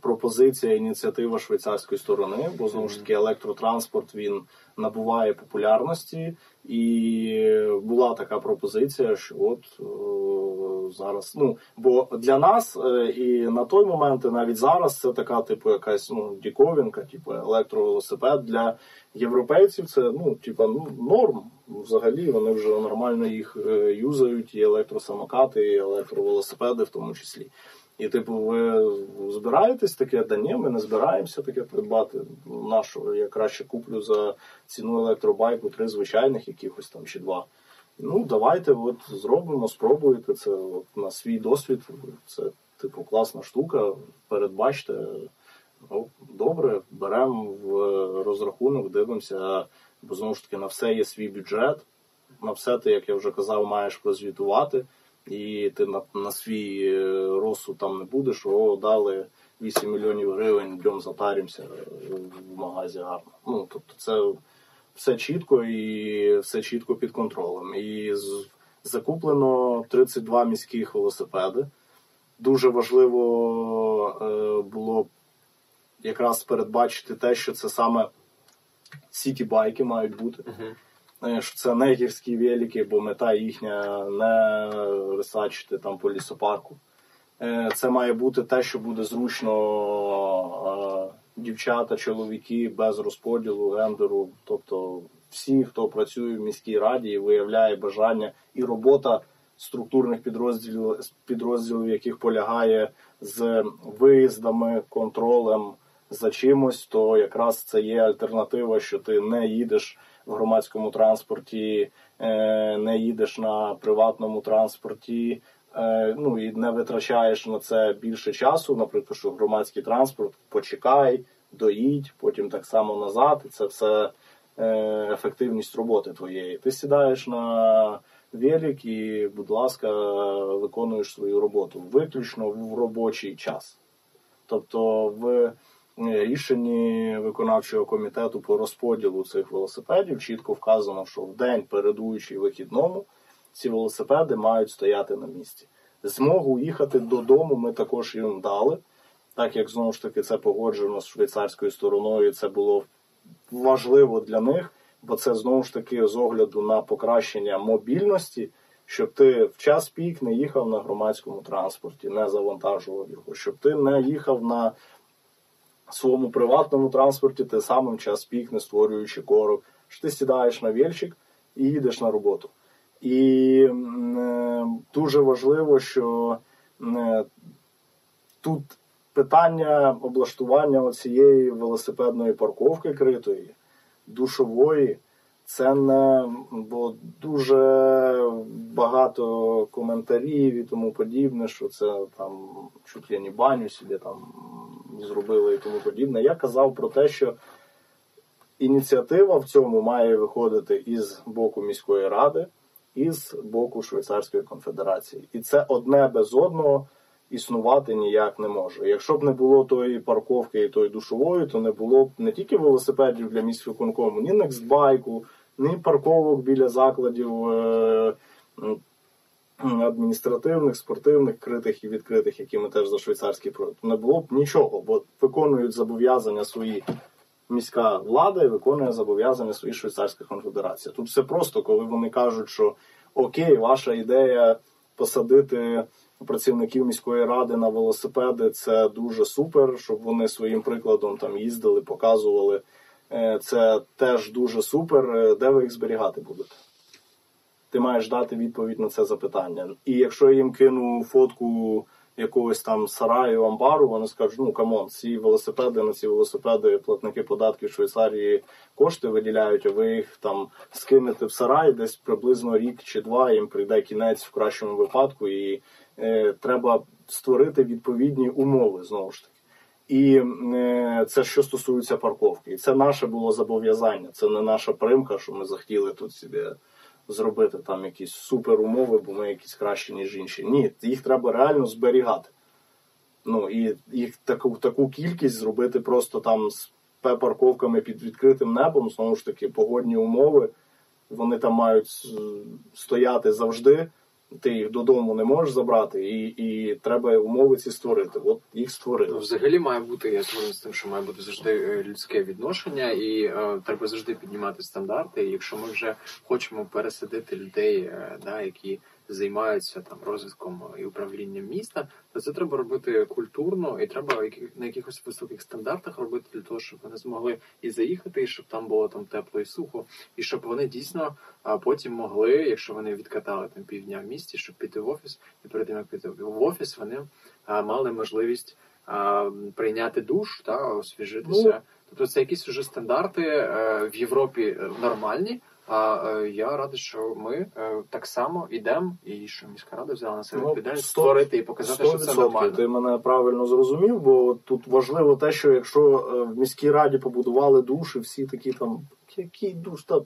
Speaker 2: пропозиція, ініціатива швейцарської сторони, бо знову ж таки електротранспорт він набуває популярності, і була така пропозиція, що от е, зараз, ну бо для нас е, і на той момент, і навіть зараз це така, типу, якась ну діковінка, типу електровелосипед для європейців. Це ну, типу, ну норм. Взагалі вони вже нормально їх е, юзають, і електросамокати, і електровелосипеди в тому числі. І, типу, ви збираєтесь таке, да ні, ми не збираємося таке придбати. Нашу я краще куплю за ціну електробайку три звичайних якихось там чи два. Ну, давайте от зробимо, спробуйте це от, на свій досвід. Це, типу, класна штука. Передбачте. Ну, добре, беремо в розрахунок, дивимося, бо знову ж таки на все є свій бюджет. На все ти, як я вже казав, маєш прозвітувати. І ти на, на свій е, розсуд там не будеш, о, дали 8 мільйонів гривень, йдемо затаримося в магазі гарно. Ну, тобто це все чітко і все чітко під контролем. І закуплено 32 міських велосипеди. Дуже важливо е, було якраз передбачити те, що це саме сіті-байки мають бути. Е, що це не гірські велики, бо мета їхня не рисачити там по лісопарку. Е, Це має бути те, що буде зручно е, дівчата, чоловіки без розподілу гендеру. Тобто всі, хто працює в міській раді виявляє бажання і робота структурних підрозділів, підрозділів, яких полягає з виїздами, контролем за чимось, то якраз це є альтернатива, що ти не їдеш в громадському транспорті, е, не їдеш на приватному транспорті, е, ну і не витрачаєш на це більше часу. Наприклад, що громадський транспорт почекай, доїдь, потім так само назад. І це все е, ефективність роботи твоєї. Ти сідаєш на велик і, будь ласка, виконуєш свою роботу виключно в робочий час. Тобто в рішенні виконавчого комітету по розподілу цих велосипедів чітко вказано, що в день передуючий вихідному ці велосипеди мають стояти на місці. Змогу їхати додому ми також їм дали. так як знову ж таки це погоджено з швейцарською стороною, це було важливо для них, бо це знову ж таки з огляду на покращення мобільності, щоб ти в час пік не їхав на громадському транспорті, не завантажував його, щоб ти не їхав на своєму приватному транспорті, ти самим час пік, не створюючи корок, що ти сідаєш на вільчик і їдеш на роботу. І е, дуже важливо, що е, тут питання облаштування цієї велосипедної парковки критої, душової, це не бо дуже багато коментарів і тому подібне, що це там чуть ли не баню собі там зробили і тому подібне. Я казав про те, що ініціатива в цьому має виходити із боку міської ради, і з боку Швейцарської конфедерації. І це одне без одного існувати ніяк не може. Якщо б не було тої парковки і тої душової, то не було б не тільки велосипедів для міськвиконкому, ні некстбайку, ні парковок біля закладів. Е- Адміністративних, спортивних, критих і відкритих, які ми теж за швейцарський проект, не було б нічого, бо виконують зобов'язання свої міська влада і виконує зобов'язання свої швейцарська конфедерація. Тут все просто, коли вони кажуть, що окей, ваша ідея посадити працівників міської ради на велосипеди це дуже супер, щоб вони своїм прикладом там їздили, показували. Е, це теж дуже супер. Е, де ви їх зберігати будете? Ти маєш дати відповідь на це запитання. І якщо я їм кину фотку якогось там сараю, амбару, вони скажуть, ну come on, ці велосипеди на ці велосипеди платники податків Швейцарії кошти виділяють, а ви їх там скинете в сарай, десь приблизно рік чи два їм прийде кінець в кращому випадку, і е, треба створити відповідні умови знову ж таки. І е, це що стосується парковки, і це наше було зобов'язання. Це не наша примха, що ми захотіли тут собі зробити там якісь супер умови, бо ми якісь кращі, ніж інші. Ні, їх треба реально зберігати. Ну і їх таку таку кількість зробити просто там з парковками під відкритим небом, знову ж таки, погодні умови. Вони там мають стояти завжди ти їх додому не можеш забрати, і і треба умови ці створити. От їх створили.
Speaker 1: Взагалі має бути, я згоден з тим, що має бути завжди е, людське відношення, і е, треба завжди піднімати стандарти. І якщо ми вже хочемо пересадити людей, е, да, які займаються там розвитком і управлінням міста, то це треба робити культурно і треба на якихось високих стандартах робити для того, щоб вони змогли і заїхати, і щоб там було там тепло і сухо, і щоб вони дійсно потім могли, якщо вони відкатали там півдня в місті, щоб піти в офіс, і перед тим як піти в офіс, вони мали можливість прийняти душ та освіжитися. Ну, тобто це якісь уже стандарти а, в Європі е, нормальні. А е, я радий, що ми е, так само йдемо, і що міська рада взяла на себе ну, відповідальність створити і показати, що це нормально.
Speaker 2: Ти мене правильно зрозумів, бо тут важливо те, що якщо е, в міській раді побудували душ, і всі такі там, який душ, та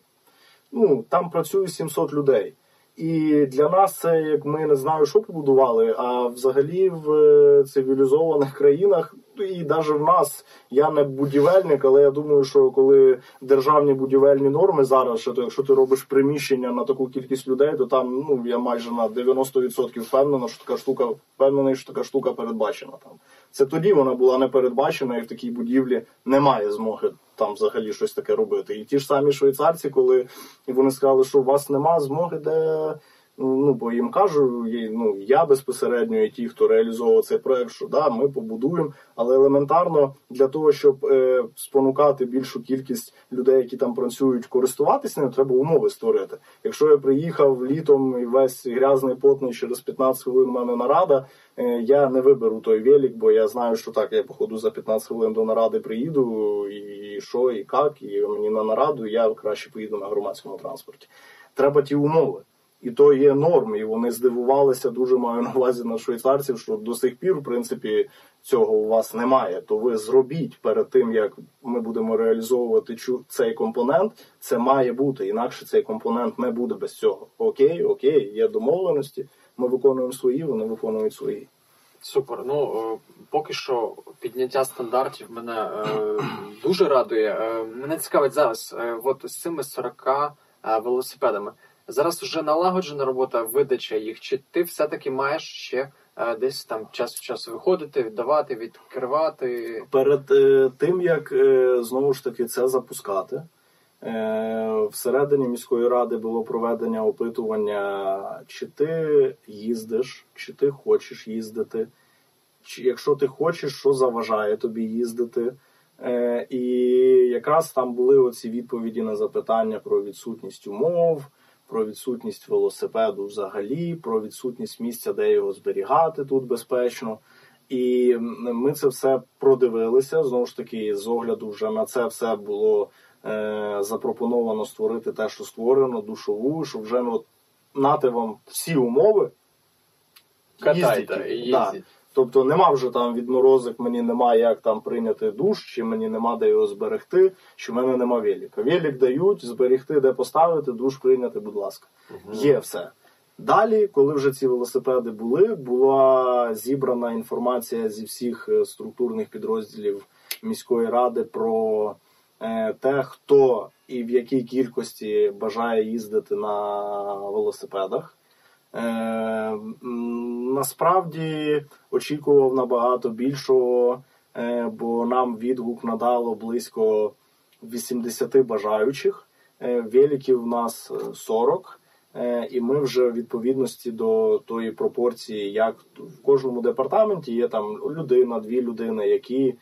Speaker 2: ну там працює 700 людей. І для нас це як ми не знаю, що побудували. А взагалі в е, цивілізованих країнах, і навіть в нас я не будівельник, але я думаю, що коли державні будівельні норми зараз, що то якщо ти робиш приміщення на таку кількість людей, то там ну я майже на 90% впевнена, що така штука впевнений, що така штука передбачена там. Це тоді вона була не передбачена, і в такій будівлі немає змоги там взагалі щось таке робити. І ті ж самі швейцарці, коли вони сказали, що у вас нема змоги, де ну бо їм кажу, ну я безпосередньо і ті, хто реалізовував цей проект, що да, ми побудуємо, але елементарно для того, щоб е, спонукати більшу кількість людей, які там працюють, користуватися ним, треба умови створити. Якщо я приїхав літом і весь грязний потний через 15 хвилин у мене нарада, е, я не виберу той велик, бо я знаю, що так я походу за 15 хвилин до наради приїду, і що, і як, і мені на нараду я краще поїду на громадському транспорті. Треба ті умови. І то є норм, і вони здивувалися, дуже маю на увазі на швейцарців, що до сих пір, в принципі, цього у вас немає. То ви зробіть перед тим, як ми будемо реалізовувати цей компонент, це має бути. Інакше цей компонент не буде без цього. Окей, окей, є домовленості. Ми виконуємо свої, вони виконують свої.
Speaker 1: Супер. Ну е, поки що підняття стандартів мене е, дуже радує. Е, мене цікавить зараз. От з цими 40 е, велосипедами. Зараз вже налагоджена робота, видача їх, чи ти все-таки маєш ще е, десь там час в час виходити, віддавати, відкривати.
Speaker 2: Перед е, тим як е, знову ж таки це запускати, е, всередині міської ради було проведення опитування, чи ти їздиш, чи ти хочеш їздити, чи якщо ти хочеш, що заважає тобі їздити. Е, і якраз там були оці відповіді на запитання про відсутність умов, про відсутність велосипеду взагалі, про відсутність місця, де його зберігати тут безпечно. І ми це все продивилися. Знову ж таки, з огляду вже на це все було е, запропоновано створити те, що створено, душову, щоб вже ну, нати вам всі умови.
Speaker 1: Катайте,
Speaker 2: їздіть.
Speaker 1: їздіть.
Speaker 2: Да. Тобто нема вже там відморозок, мені нема як там прийняти душ, чи мені нема де його зберегти, що в мене нема велика. Велик дають, зберегти, де поставити, душ прийняти, будь ласка. Є все. Далі, коли вже ці велосипеди були, була зібрана інформація зі всіх е, структурних підрозділів міської ради про е, те, хто і в якій кількості бажає їздити на велосипедах. Е, насправді очікував набагато більшого, е, бо нам відгук надало близько 80 бажаючих. Е, великів в нас е, 40. Е, І ми вже в відповідності до тої пропорції, як в кожному департаменті є там людина, дві людини, які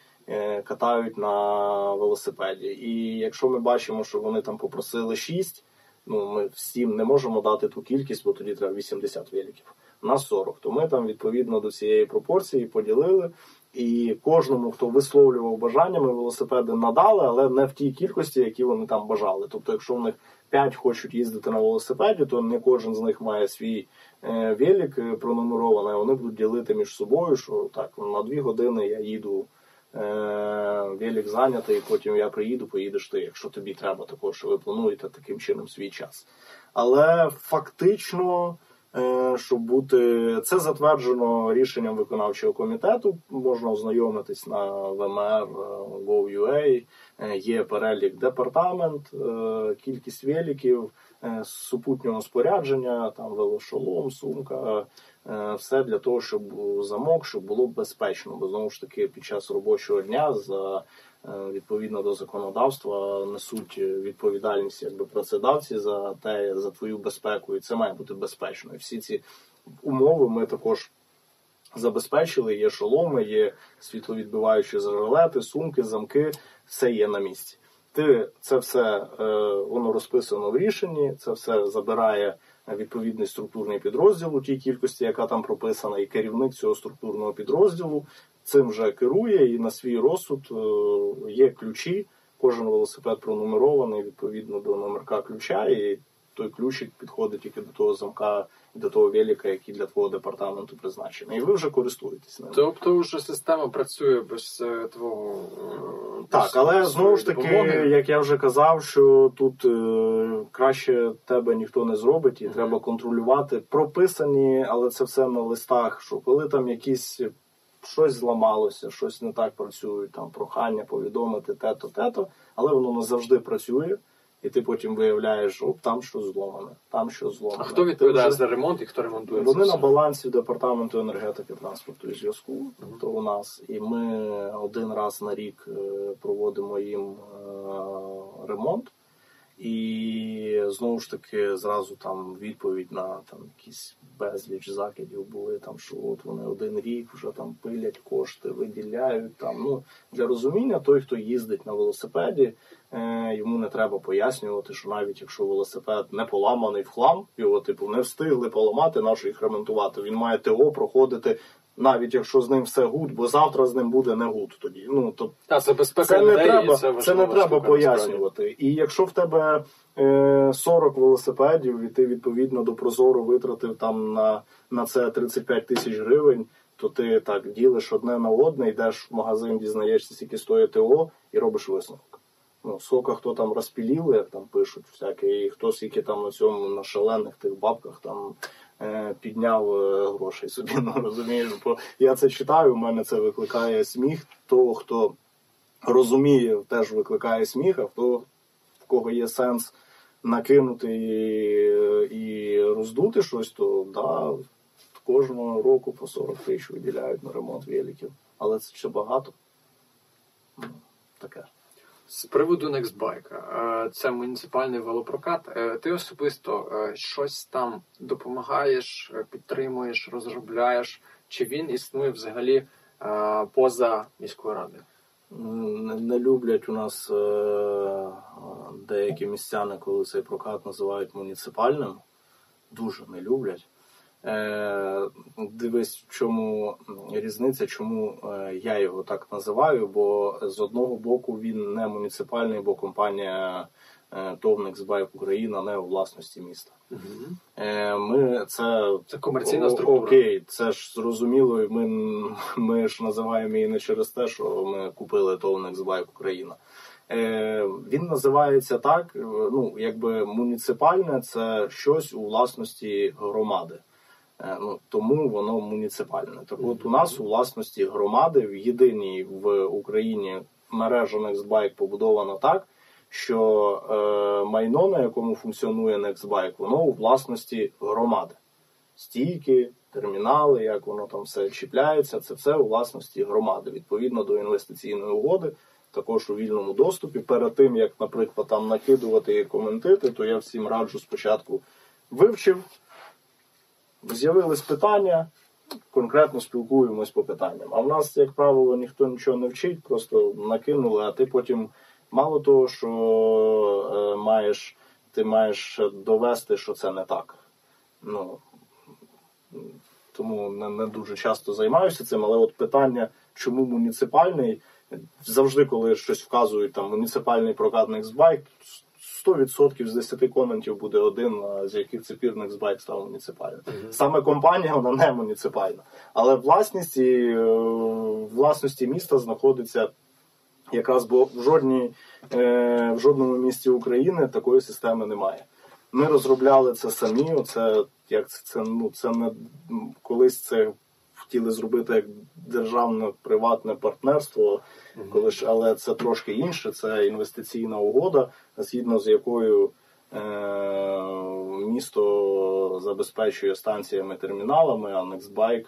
Speaker 2: катають на велосипеді. І якщо ми бачимо, що вони там попросили 6, ну ми всім не можемо дати ту кількість, бо тоді треба 80 великів. У нас 40. То ми там відповідно до цієї пропорції поділили. І кожному, хто висловлював бажання, ми велосипеди надали, але не в тій кількості, які вони там бажали. Тобто, якщо в них 5 хочуть їздити на велосипеді, то не кожен з них має свій е, велик е, пронумерований. Вони будуть ділити між собою, що так на 2 години я їду. Е, Велик зайнятий, потім я приїду, поїдеш ти, якщо тобі треба також, ви плануєте таким чином свій час. Але фактично, е, щоб бути це затверджено рішенням виконавчого комітету. Можна ознайомитись на ВМР е, Gov.ua, Є перелік департамент, кількість великів, супутнього спорядження, там велошолом, сумка, все для того, щоб замок, щоб було безпечно. Бо знову ж таки, під час робочого дня за е, відповідно до законодавства несуть відповідальність якби працедавці за те, за твою безпеку, і це має бути безпечно. І всі ці умови ми також забезпечили. Є шоломи, є світловідбиваючі жилети, сумки, замки, все є на місці. Ти це все е, воно розписано в рішенні, це все забирає відповідний структурний підрозділ у тій кількості, яка там прописана, і керівник цього структурного підрозділу цим вже керує і на свій розсуд е, є ключі. Кожен велосипед пронумерований відповідно до номерка ключа, і той ключик підходить тільки до того замка і до того велика, який для твого департаменту призначений. І ви вже користуєтесь ним.
Speaker 1: Тобто вже система працює без е, твого е,
Speaker 2: Так, але знову ж таки,
Speaker 1: допомоги.
Speaker 2: як я вже казав, що тут е, краще тебе ніхто не зробить, і
Speaker 1: Мгм.
Speaker 2: треба контролювати. Прописані, але це все на листах. Що коли там якісь щось зламалося, щось не так працює, там прохання повідомити те-то, те-то, але воно не завжди працює. І ти потім виявляєш, оп, там щось зломане, там щось зломане.
Speaker 1: А хто відповідає
Speaker 2: вже-
Speaker 1: за ремонт і хто ремонтує
Speaker 2: вони на балансі департаменту енергетики, транспорту і зв'язку. То у нас, і ми один раз на рік е, проводимо їм е, ремонт. І знову ж таки зразу там відповідь на там якісь безліч закидів були там, що от вони один рік вже там пилять кошти, виділяють там. Ну для розуміння, той, хто їздить на велосипеді, йому не треба пояснювати, що навіть якщо велосипед не поламаний в хлам, його типу не встигли поламати, нащо їх ремонтувати. Він має ТО проходити. Навіть якщо з ним все good, бо завтра з ним буде не good тоді. Ну то
Speaker 1: Та, це безпека
Speaker 2: це не треба,
Speaker 1: це,
Speaker 2: це, не треба пояснювати. І якщо в тебе е, 40 велосипедів, і ти відповідно до Прозоро витратив там на, на це 35 тисяч гривень, то ти так ділиш одне на одне, йдеш в магазин, дізнаєшся, скільки стоїть ТО, і робиш висновок. Ну, скільки хто там розпіліли, як там пишуть всяке, і хто скільки там на цьому на шалених тих бабках там е, підняв е, грошей собі. Ну розумієш, бо я це читаю, у мене це викликає сміх того, хто розуміє, теж викликає сміх, а хто в кого є сенс накинути і, і роздути щось, то да, кожного року по 40 тисяч виділяють на ремонт великів. Але це ще багато. Ну, Таке.
Speaker 1: З приводу Nextbike, е, це муніципальний велопрокат. Е, Ти особисто е, щось там допомагаєш, підтримуєш, розробляєш? Чи він існує взагалі поза міською радою?
Speaker 2: Не, люблять у нас деякі містяни, коли цей прокат називають муніципальним. Дуже не люблять. Е, дивись, в чому різниця, чому е, я його так називаю, бо з одного боку він не муніципальний, бо компанія е, ТОВ «Нексбайк Україна не у власності міста. Ми це
Speaker 1: Це комерційна структура.
Speaker 2: Окей, це ж зрозуміло. і Ми, ми ж називаємо її не через те, що ми купили ТОВ «Нексбайк Україна. Він називається так: ну, якби муніципальне це щось у власності громади. Е, ну, тому воно муніципальне. Так от у нас у власності громади в єдиній в Україні мережа Nextbike побудована так, що е, майно, на якому функціонує Nextbike, воно у власності громади. Стійки, термінали, як воно там все чіпляється, це все у власності громади. Відповідно до інвестиційної угоди, також у вільному доступі. Перед тим, як, наприклад, там накидувати і коментити, то я всім раджу спочатку вивчив, з'явились питання, конкретно спілкуємось по питанням. А в нас, як правило, ніхто нічого не вчить, просто накинули, а ти потім мало того, що е, маєш, ти маєш довести, що це не так. Ну, тому не, не дуже часто займаюся цим, але от питання, чому муніципальний, завжди, коли щось вказують, там муніципальний прокат Nextbike, 100% з 10 коментів буде один, з яких це пір Nextbike став муніципальним. Саме компанія вона не муніципальна. Але власність і, е, власності міста знаходиться якраз бо в, жодній, е, в жодному місті України такої системи немає. Ми розробляли це самі. Оце як це, це ну це не колись це хотіли зробити як державне приватне партнерство, коли ж, але це трошки інше. Це інвестиційна угода, згідно з якою е, місто забезпечує станціями терміналами, а Nextbike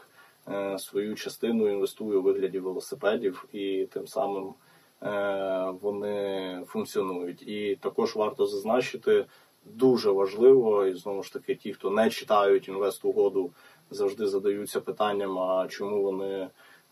Speaker 2: е, свою частину інвестує у вигляді велосипедів і тим самим е, вони функціонують. І також варто зазначити. Дуже важливо, і знову ж таки, ті, хто не читають інвестугоду, завжди задаються питанням, а чому вони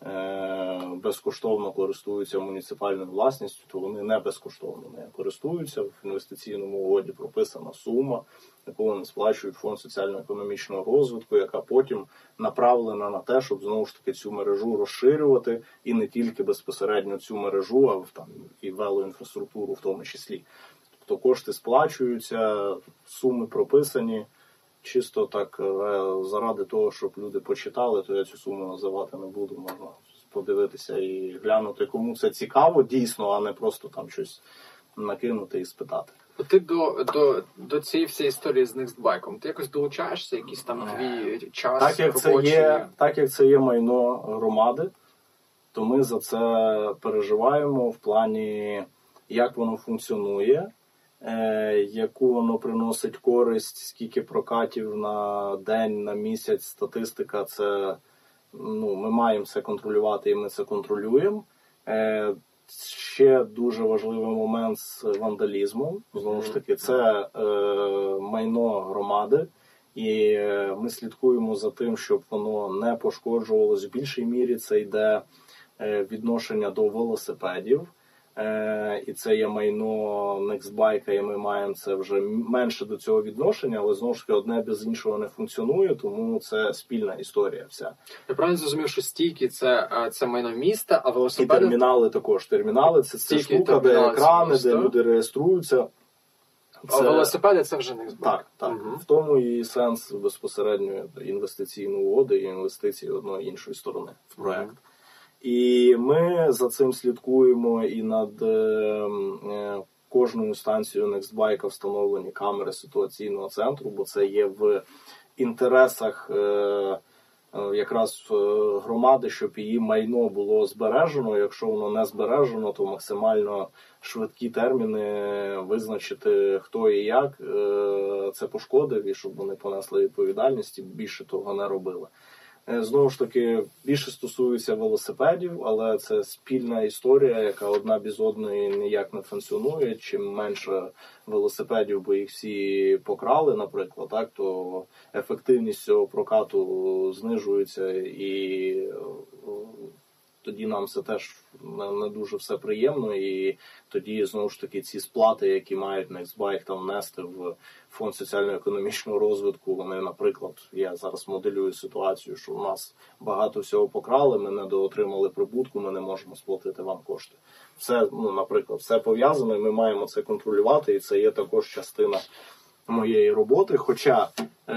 Speaker 2: е, безкоштовно користуються муніципальною власністю, то вони не безкоштовно не користуються. В інвестиційному угоді прописана сума, яку вони сплачують фонд соціально-економічного розвитку, яка потім направлена на те, щоб знову ж таки цю мережу розширювати і не тільки безпосередньо цю мережу, а в там і велоінфраструктуру в тому числі. Тобто кошти сплачуються, суми прописані. Чисто так е, заради того, щоб люди почитали, то я цю суму називати не буду. Можна подивитися і глянути, кому це цікаво дійсно, а не просто там щось накинути і спитати.
Speaker 1: Ти до, до, до цієї всієї історії з Nextbike, ти якось долучаєшся, якийсь там твій час
Speaker 2: Так як це є, так як це є майно громади, то ми за це переживаємо в плані, як воно функціонує, яку воно приносить користь, скільки прокатів на день, на місяць, статистика. Це ну, ми маємо це контролювати, і ми це контролюємо. Е, Ще дуже важливий момент з вандалізмом. Знову ж таки, це е, майно громади, і е, ми слідкуємо за тим, щоб воно не пошкоджувалось. В більшій мірі це йде е, відношення до велосипедів. Е, і це є майно Nextbike, і ми маємо це вже менше до цього відношення, але знову ж таки одне без іншого не функціонує, тому це спільна історія вся.
Speaker 1: Я правильно зрозумів, що стійки це, е, це майно міста, а
Speaker 2: І термінали також. Термінали це, це штука, де екрани,
Speaker 1: це
Speaker 2: де люди реєструються.
Speaker 1: а велосипеди це вже Nextbike.
Speaker 2: Так, так.
Speaker 1: Мгм.
Speaker 2: В тому і сенс безпосередньо інвестиційної угоди і інвестиції одної іншої сторони в проект.
Speaker 1: Мгм.
Speaker 2: І ми за цим слідкуємо і над е, е, кожною станцією Nextbike встановлені камери ситуаційного центру, бо це є в інтересах е, якраз громади, щоб її майно було збережено. Якщо воно не збережено, то максимально швидкі терміни визначити, хто і як це пошкодив і щоб вони понесли відповідальність і більше того не робили. Е, знову ж таки, більше стосується велосипедів, але це спільна історія, яка одна без одної ніяк не функціонує. Чим менше велосипедів, бо їх всі покрали, наприклад, так то ефективність цього прокату знижується і тоді нам це теж не дуже все приємно, і тоді знову ж таки ці сплати, які мають Nextbike там внести в фонд соціально-економічного розвитку. Вони, наприклад, я зараз моделюю ситуацію, що у нас багато всього покрали, ми не доотримали прибутку, ми не можемо сплатити вам кошти. Все, ну наприклад, все пов'язано, і ми маємо це контролювати, і це є також частина. Моєї роботи, хоча е,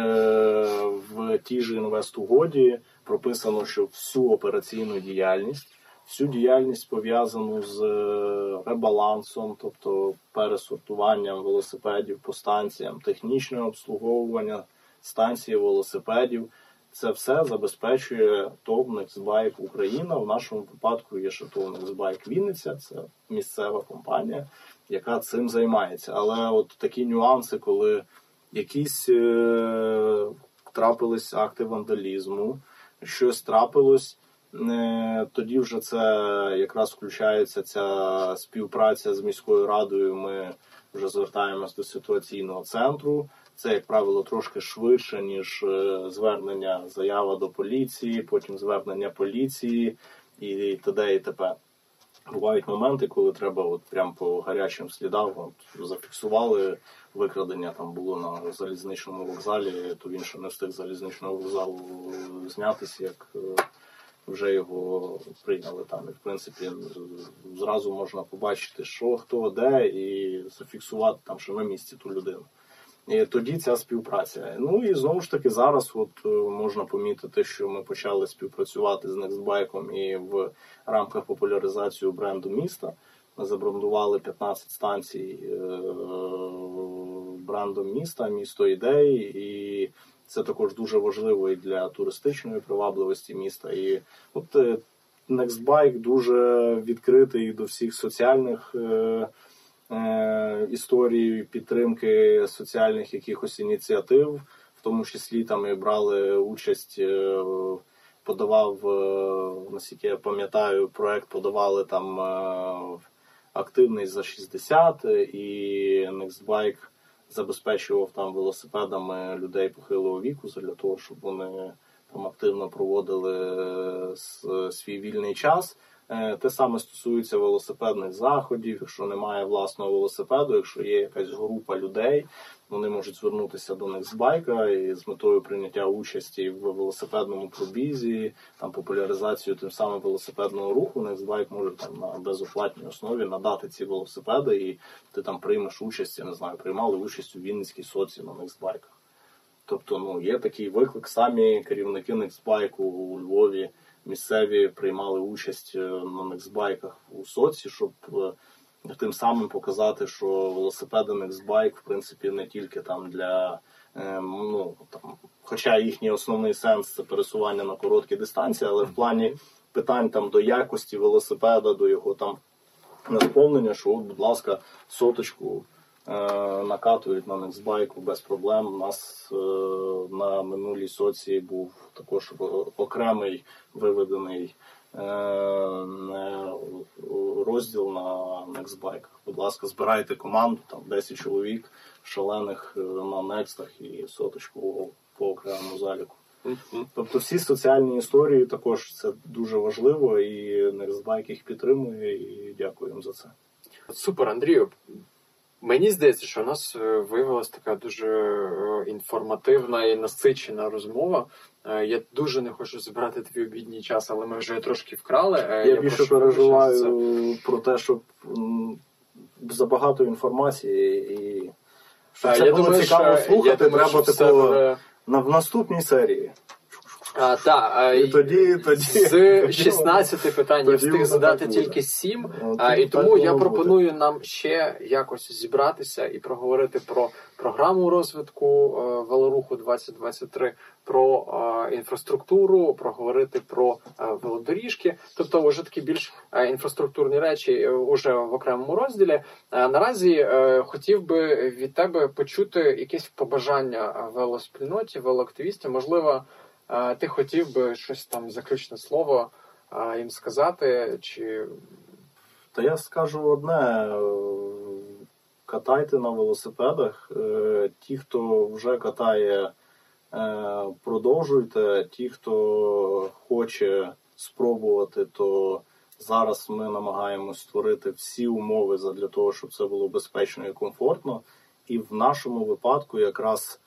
Speaker 2: в тій же інвестугоді прописано, що всю операційну діяльність, всю діяльність пов'язану з е, ребалансом, тобто пересортуванням велосипедів по станціям, технічне обслуговування станції велосипедів. Це все забезпечує ТОВ Nextbike Україна. В нашому випадку є ще ТОВ Nextbike Вінниця, це місцева компанія, яка цим займається. Але от такі нюанси, коли якісь е- трапились акти вандалізму, щось трапилось, е, тоді вже це якраз включається ця співпраця з міською радою. Ми вже звертаємось до ситуаційного центру. Це, як правило, трошки швидше, ніж е, звернення заява до поліції, потім звернення поліції і т.д. і т.п. Бувають моменти, коли треба от прям по гарячим слідам от, зафіксували викрадення. Там було на залізничному вокзалі, то він ще не встиг залізничного вокзалу знятися, як е, вже його прийняли там. І в принципі зразу можна побачити, що хто де, і зафіксувати там ще на місці ту людину. І тоді ця співпраця. Ну і знову ж таки зараз от е, можна помітити, що ми почали співпрацювати з Nextbike і в рамках популяризації бренду міста. Ми забрендували 15 станцій е, брендом міста, місто ідей, і це також дуже важливо і для туристичної привабливості міста. І от е, Nextbike дуже відкритий до всіх соціальних. Е, історії підтримки соціальних якихось ініціатив, в тому числі там і брали участь, е, подавав, е, наскільки я пам'ятаю, проект подавали там активний за 60 і Nextbike забезпечував там велосипедами людей похилого віку для того, щоб вони там активно проводили свій вільний час. Е, те саме стосується велосипедних заходів. Якщо немає власного велосипеду, якщо є якась група людей, вони можуть звернутися до Nextbike і з метою прийняття участі в велосипедному пробізі, там популяризацію тим самим велосипедного руху. Nextbike може там на безоплатній основі надати ці велосипеди, і ти там приймеш участь, я не знаю, приймали участь у Вінницькій соці на Nextbike. Тобто, ну є такий виклик. Самі керівники Nextbike у Львові місцеві приймали участь е, на нексбайках у соці, щоб е, тим самим показати, що велосипеди Нексбайк, в принципі, не тільки там для е, ну там, хоча їхній основний сенс це пересування на короткі дистанції, але в плані питань там до якості велосипеда, до його там наповнення, що, будь ласка, соточку. Накатують на Нексбайку без проблем. У нас на минулій соці був також окремий виведений е, розділ на Nextbike. Будь ласка, збирайте команду, там 10 чоловік, шалених е, на некстах і соточку по окремому заліку. Тобто всі соціальні історії також це дуже важливо, і Nextbike їх підтримує, і дякую їм за це.
Speaker 1: Супер, Андрію. Мені здається, що у нас е, виявилася така дуже е, інформативна і насичена розмова. Е, я дуже не хочу збирати твій обідній час, але ми вже трошки вкрали.
Speaker 2: Я, я більше переживаю про те, щоб забагато інформації і щоб це я було думаю, цікаво слухати. Треба такого на в наступній серії.
Speaker 1: А, та,
Speaker 2: І тоді, тоді.
Speaker 1: з 16 питань я встиг задати тільки 7,
Speaker 2: От
Speaker 1: а, і тому я пропоную нам ще якось зібратися і проговорити про програму розвитку е, велоруху 2023, про е, інфраструктуру, проговорити про е, велодоріжки, тобто вже такі більш е, інфраструктурні речі уже в окремому розділі. Е, Наразі е, хотів би від тебе почути якесь побажання велоспільноті, велоактивістів. Можливо, ти хотів би щось там заключне слово їм сказати, чи
Speaker 2: Та я скажу одне: е, катайте на велосипедах. Е, Ті, хто вже катає, е, продовжуйте. Ті, хто хоче спробувати, то зараз ми намагаємось створити всі умови для того, щоб це було безпечно і комфортно. І в нашому випадку якраз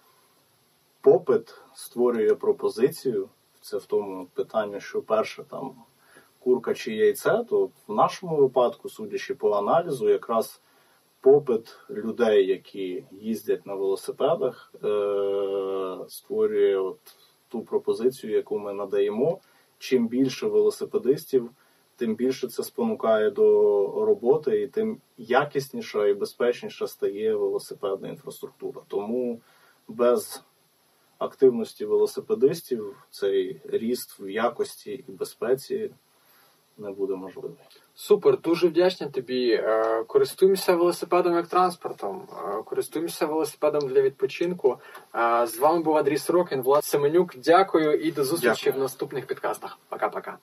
Speaker 2: попит створює пропозицію. Це в тому питанні, що перше там курка чи яйце, то в нашому випадку, судячи по аналізу, якраз попит людей, які їздять на велосипедах, е- створює от ту пропозицію, яку ми надаємо. Чим більше велосипедистів, тим більше це спонукає до роботи, і тим якісніша і безпечніша стає велосипедна інфраструктура. Тому без активності велосипедистів цей ріст в якості і безпеці не буде можливий.
Speaker 1: Супер, дуже вдячні тобі. Е, Користуємося велосипедом як транспортом, е, користуємося велосипедом для відпочинку. Е, З вами був Андрій Сорокін, Влад Семенюк. Дякую і до зустрічі
Speaker 2: Дякую.
Speaker 1: в наступних підкастах. Пока-пока.